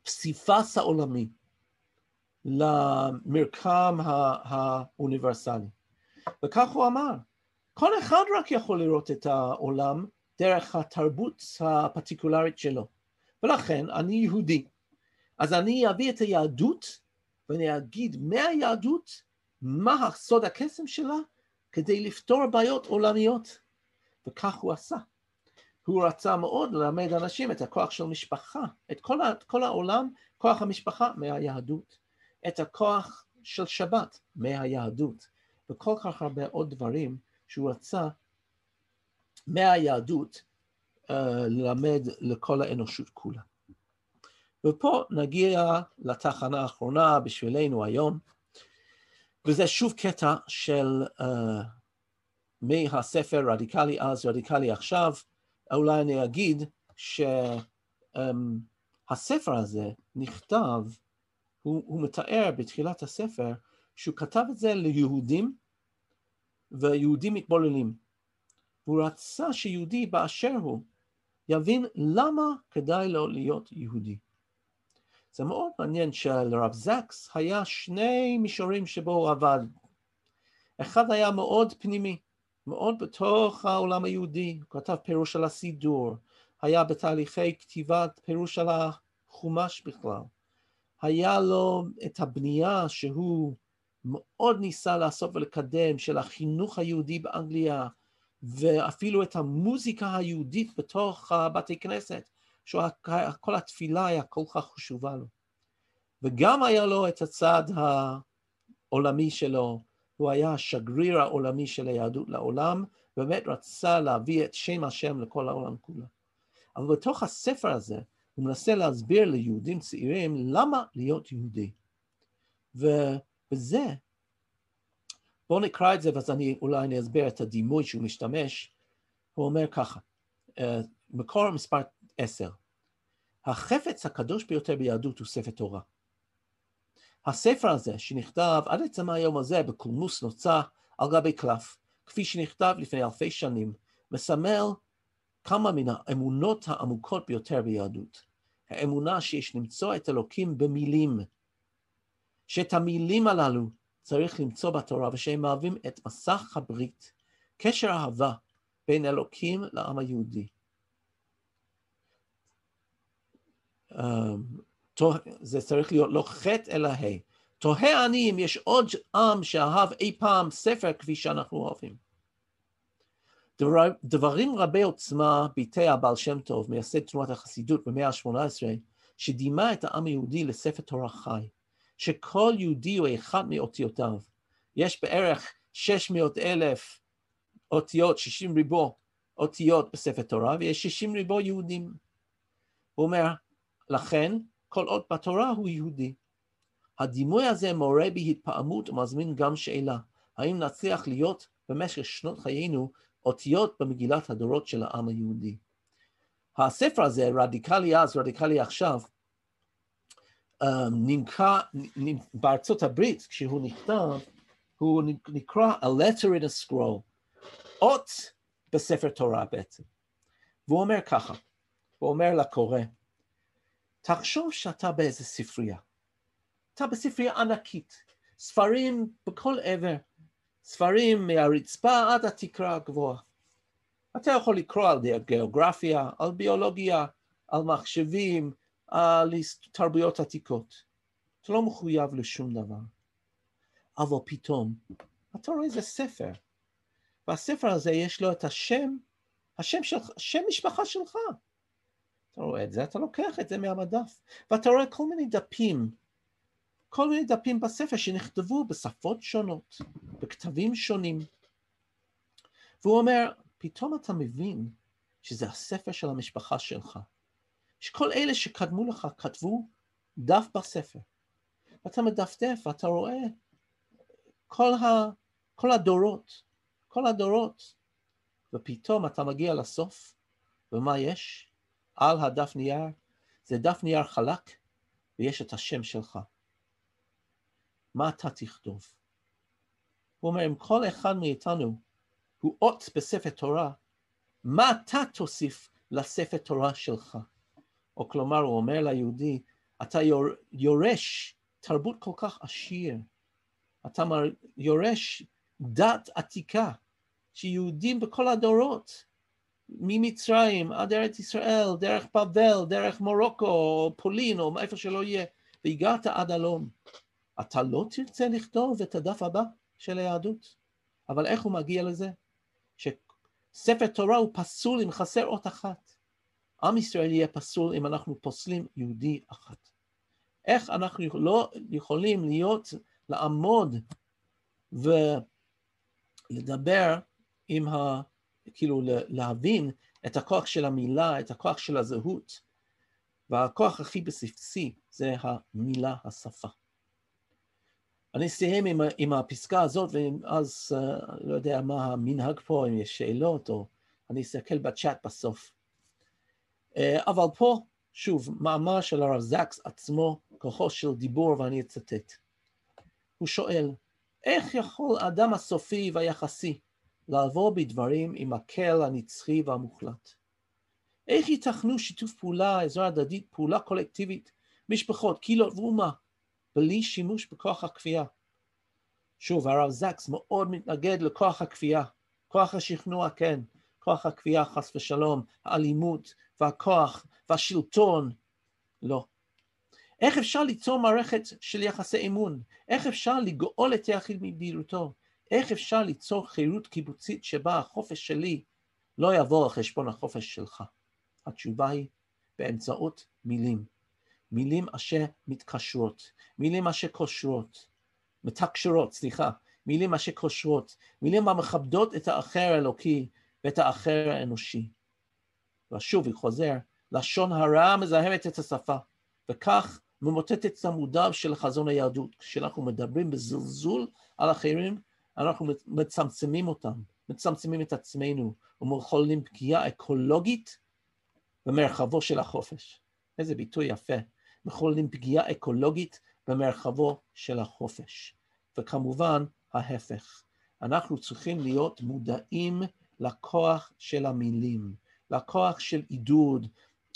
לפסיפס העולמי. למרקם האוניברסלי. וכך הוא אמר, כל אחד רק יכול לראות את העולם דרך התרבות הפרטיקולרית שלו. ולכן אני יהודי. אז אני אביא את היהדות ואני אגיד מהיהדות מה הסוד הקסם שלה כדי לפתור בעיות עולמיות. וכך הוא עשה. הוא רצה מאוד ללמד אנשים את הכוח של משפחה, את כל, כל העולם, כוח המשפחה מהיהדות. את הכוח של שבת מהיהדות, וכל כך הרבה עוד דברים שהוא רצה מהיהדות uh, ללמד לכל האנושות כולה. ופה נגיע לתחנה האחרונה בשבילנו היום, וזה שוב קטע של uh, מהספר רדיקלי אז, רדיקלי עכשיו, אולי אני אגיד שהספר um, הזה נכתב הוא, הוא מתאר בתחילת הספר שהוא כתב את זה ליהודים ויהודים מתבוללים. הוא רצה שיהודי באשר הוא יבין למה כדאי לו להיות יהודי. זה מאוד מעניין שלרב זקס היה שני מישורים שבו הוא עבד. אחד היה מאוד פנימי, מאוד בתוך העולם היהודי, הוא כתב פירוש על הסידור, היה בתהליכי כתיבת פירוש על החומש בכלל. היה לו את הבנייה שהוא מאוד ניסה לעשות ולקדם של החינוך היהודי באנגליה, ואפילו את המוזיקה היהודית בתוך בתי כנסת, שכל התפילה היה כל כך חשובה לו. וגם היה לו את הצד העולמי שלו, הוא היה השגריר העולמי של היהדות לעולם, באמת רצה להביא את שם השם לכל העולם כולו. אבל בתוך הספר הזה, הוא מנסה להסביר ליהודים צעירים למה להיות יהודי. ובזה, בואו נקרא את זה ואז אני אולי אני אסביר את הדימוי שהוא משתמש. הוא אומר ככה, אה, מקור מספר עשר, החפץ הקדוש ביותר ביהדות הוא ספר תורה. הספר הזה שנכתב עד עצם היום הזה בקולמוס נוצה על גבי קלף, כפי שנכתב לפני אלפי שנים, מסמל כמה מן האמונות העמוקות ביותר ביהדות. האמונה שיש למצוא את אלוקים במילים, שאת המילים הללו צריך למצוא בתורה ושהם מהווים את מסך הברית, קשר אהבה בין אלוקים לעם היהודי. זה צריך להיות לא חטא אלא ה'. תוהה אני אם יש עוד עם שאהב אי פעם ספר כפי שאנחנו אוהבים. דבר, דברים רבי עוצמה ביטא הבעל שם טוב, מייסד תנועת החסידות במאה ה-18, שדימה את העם היהודי לספר תורה חי, שכל יהודי הוא אחד מאותיותיו. יש בערך 600 אלף אותיות, 60 ריבו אותיות בספר תורה, ויש 60 ריבו יהודים. הוא אומר, לכן, כל עוד בתורה הוא יהודי. הדימוי הזה מורה בהתפעמות ומזמין גם שאלה, האם נצליח להיות במשך שנות חיינו אותיות במגילת הדורות של העם היהודי. הספר הזה, רדיקלי אז, רדיקלי עכשיו, אמ, נמכר, בארצות הברית, כשהוא נכתב, הוא נקרא A letter in a scroll, אות בספר תורה בעצם. והוא אומר ככה, הוא אומר לקורא, תחשוב שאתה באיזה ספרייה. אתה בספרייה ענקית, ספרים בכל עבר, ספרים מהרצפה עד התקרה הגבוהה. אתה יכול לקרוא על גיאוגרפיה, על ביולוגיה, על מחשבים, על תרבויות עתיקות. אתה לא מחויב לשום דבר. אבל פתאום אתה רואה איזה ספר, והספר הזה יש לו את השם, השם של, שם משפחה שלך. אתה רואה את זה, אתה לוקח את זה מהמדף, ואתה רואה כל מיני דפים, כל מיני דפים בספר שנכתבו בשפות שונות, בכתבים שונים. והוא אומר, פתאום אתה מבין שזה הספר של המשפחה שלך, שכל אלה שקדמו לך כתבו דף בספר. ואתה מדפדף ואתה רואה כל, ה, כל הדורות, כל הדורות, ופתאום אתה מגיע לסוף, ומה יש? על הדף נייר, זה דף נייר חלק, ויש את השם שלך. מה אתה תכתוב? הוא אומר, אם כל אחד מאיתנו הוא אות בספר תורה, מה אתה תוסיף לספר תורה שלך? או כלומר, הוא אומר ליהודי, אתה יורש תרבות כל כך עשיר, אתה יורש דת עתיקה, שיהודים בכל הדורות ממצרים עד ארץ ישראל, דרך בבל, דרך מרוקו, או פולין, או איפה שלא יהיה, והגעת עד הלום. אתה לא תרצה לכתוב את הדף הבא של היהדות. אבל איך הוא מגיע לזה? שספר תורה הוא פסול אם חסר אות אחת. עם ישראל יהיה פסול אם אנחנו פוסלים יהודי אחת. איך אנחנו לא יכולים להיות, לעמוד ולדבר עם ה... כאילו להבין את הכוח של המילה, את הכוח של הזהות, והכוח הכי בסיסי זה המילה, השפה. אני אסיים עם, עם הפסקה הזאת, ואז uh, לא יודע מה המנהג פה, אם יש שאלות, או אני אסתכל בצ'אט בסוף. Uh, אבל פה, שוב, מאמר של הרב זקס עצמו, כוחו של דיבור, ואני אצטט. הוא שואל, איך יכול האדם הסופי והיחסי לעבור בדברים עם הקל הנצחי והמוחלט. איך ייתכנו שיתוף פעולה, עזרה הדדית, פעולה קולקטיבית, משפחות, קהילות ואומה, בלי שימוש בכוח הכפייה? שוב, הרב זקס מאוד מתנגד לכוח הכפייה. כוח השכנוע כן, כוח הכפייה חס ושלום, האלימות והכוח והשלטון, לא. איך אפשר ליצור מערכת של יחסי אמון? איך אפשר לגאול את היחיד מבהירותו? איך אפשר ליצור חירות קיבוצית שבה החופש שלי לא יבוא על חשבון החופש שלך? התשובה היא באמצעות מילים. מילים אשר מתקשרות, מילים אשר קושרות, מתקשרות, סליחה, מילים אשר קושרות, מילים המכבדות את האחר האלוקי ואת האחר האנושי. ושוב, היא חוזר, לשון הרע מזהמת את השפה, וכך ממוטטת את עמודיו של חזון היהדות. כשאנחנו מדברים בזלזול על אחרים, אנחנו מצמצמים אותם, מצמצמים את עצמנו, ומחוללים פגיעה אקולוגית במרחבו של החופש. איזה ביטוי יפה. מחוללים פגיעה אקולוגית במרחבו של החופש. וכמובן, ההפך. אנחנו צריכים להיות מודעים לכוח של המילים, לכוח של עידוד,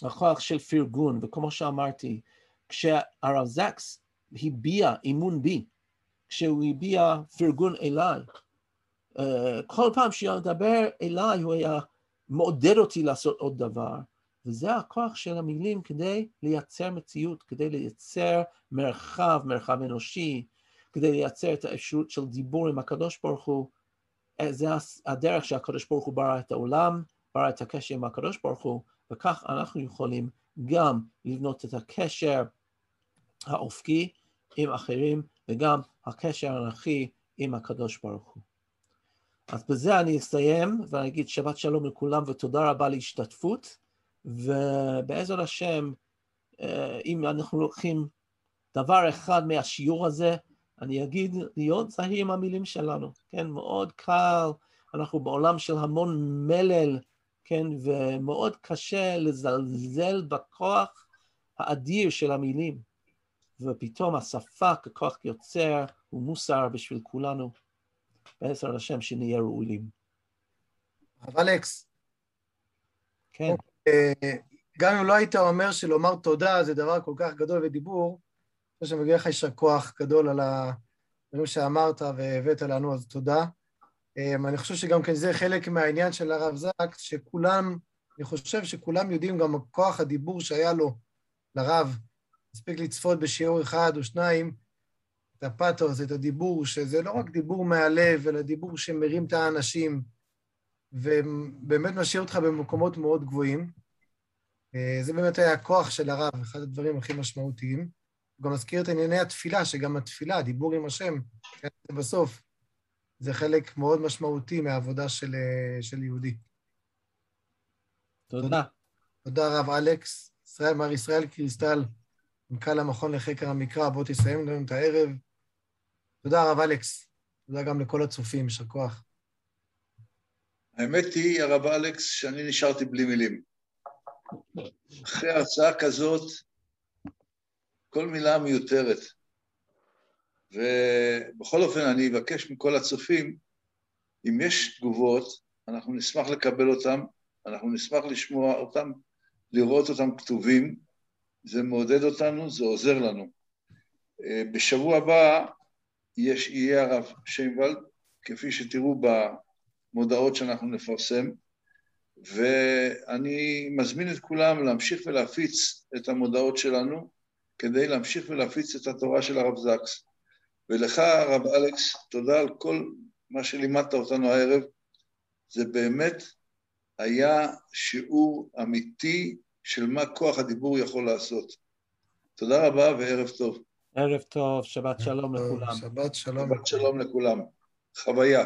לכוח של פרגון, וכמו שאמרתי, כשהרב זקס הביע אמון בי, כשהוא הביע פרגון אליי, אה, כל פעם שהוא מדבר אליי הוא היה מעודד אותי לעשות עוד דבר, וזה הכוח של המילים כדי לייצר מציאות, כדי לייצר מרחב, מרחב אנושי, כדי לייצר את האפשרות של דיבור עם הקדוש ברוך הוא. אה, זה הדרך שהקדוש ברוך הוא ברא את העולם, ברא את הקשר עם הקדוש ברוך הוא, וכך אנחנו יכולים גם לבנות את הקשר האופקי עם אחרים, וגם הקשר האנכי עם הקדוש ברוך הוא. אז בזה אני אסיים ואני אגיד שבת שלום לכולם ותודה רבה להשתתפות. ובעזר השם, אה, אם אנחנו לוקחים דבר אחד מהשיעור הזה, אני אגיד להיות זהיר עם המילים שלנו, כן? מאוד קל, אנחנו בעולם של המון מלל, כן? ומאוד קשה לזלזל בכוח האדיר של המילים. ופתאום השפה ככוח יוצר הוא מוסר בשביל כולנו. בעזר השם שנהיה ראויים. הרב אלכס. כן. גם אם לא היית אומר שלומר תודה זה דבר כל כך גדול ודיבור, אני חושב שמגיע לך יישר כוח גדול על הדברים שאמרת והבאת לנו, אז תודה. אמ, אני חושב שגם כן זה חלק מהעניין של הרב זקס, שכולם, אני חושב שכולם יודעים גם כוח הדיבור שהיה לו, לרב, מספיק לצפות בשיעור אחד או שניים, את הפתוס, את הדיבור, שזה לא רק דיבור מהלב, אלא דיבור שמרים את האנשים, ובאמת משאיר אותך במקומות מאוד גבוהים. אה, זה באמת היה הכוח של הרב, אחד הדברים הכי משמעותיים. הוא גם מזכיר את ענייני התפילה, שגם התפילה, דיבור עם השם, כן, בסוף, זה חלק מאוד משמעותי מהעבודה של, אה, של יהודי. תודה. תודה רב אלכס. ישראל, מר ישראל קריסטל, מנכ"ל המכון לחקר המקרא, בוא תסיים לנו את הערב. תודה רב אלכס. תודה גם לכל הצופים, יישר כוח. האמת היא, הרב אלכס, שאני נשארתי בלי מילים. אחרי הרצאה כזאת, כל מילה מיותרת. ובכל אופן, אני אבקש מכל הצופים, אם יש תגובות, אנחנו נשמח לקבל אותן, אנחנו נשמח לשמוע אותן, לראות אותן כתובים, זה מעודד אותנו, זה עוזר לנו. אה, בשבוע הבא יש, יהיה הרב שיינוולד, כפי שתראו במודעות שאנחנו נפרסם, ואני מזמין את כולם להמשיך ולהפיץ את המודעות שלנו כדי להמשיך ולהפיץ את התורה של הרב זקס. ולך, הרב אלכס, תודה על כל מה שלימדת אותנו הערב. זה באמת היה שיעור אמיתי של מה כוח הדיבור יכול לעשות. תודה רבה וערב טוב. ערב טוב, שבת שלום לכולם. שבת שלום. שבת שלום לכולם. חוויה.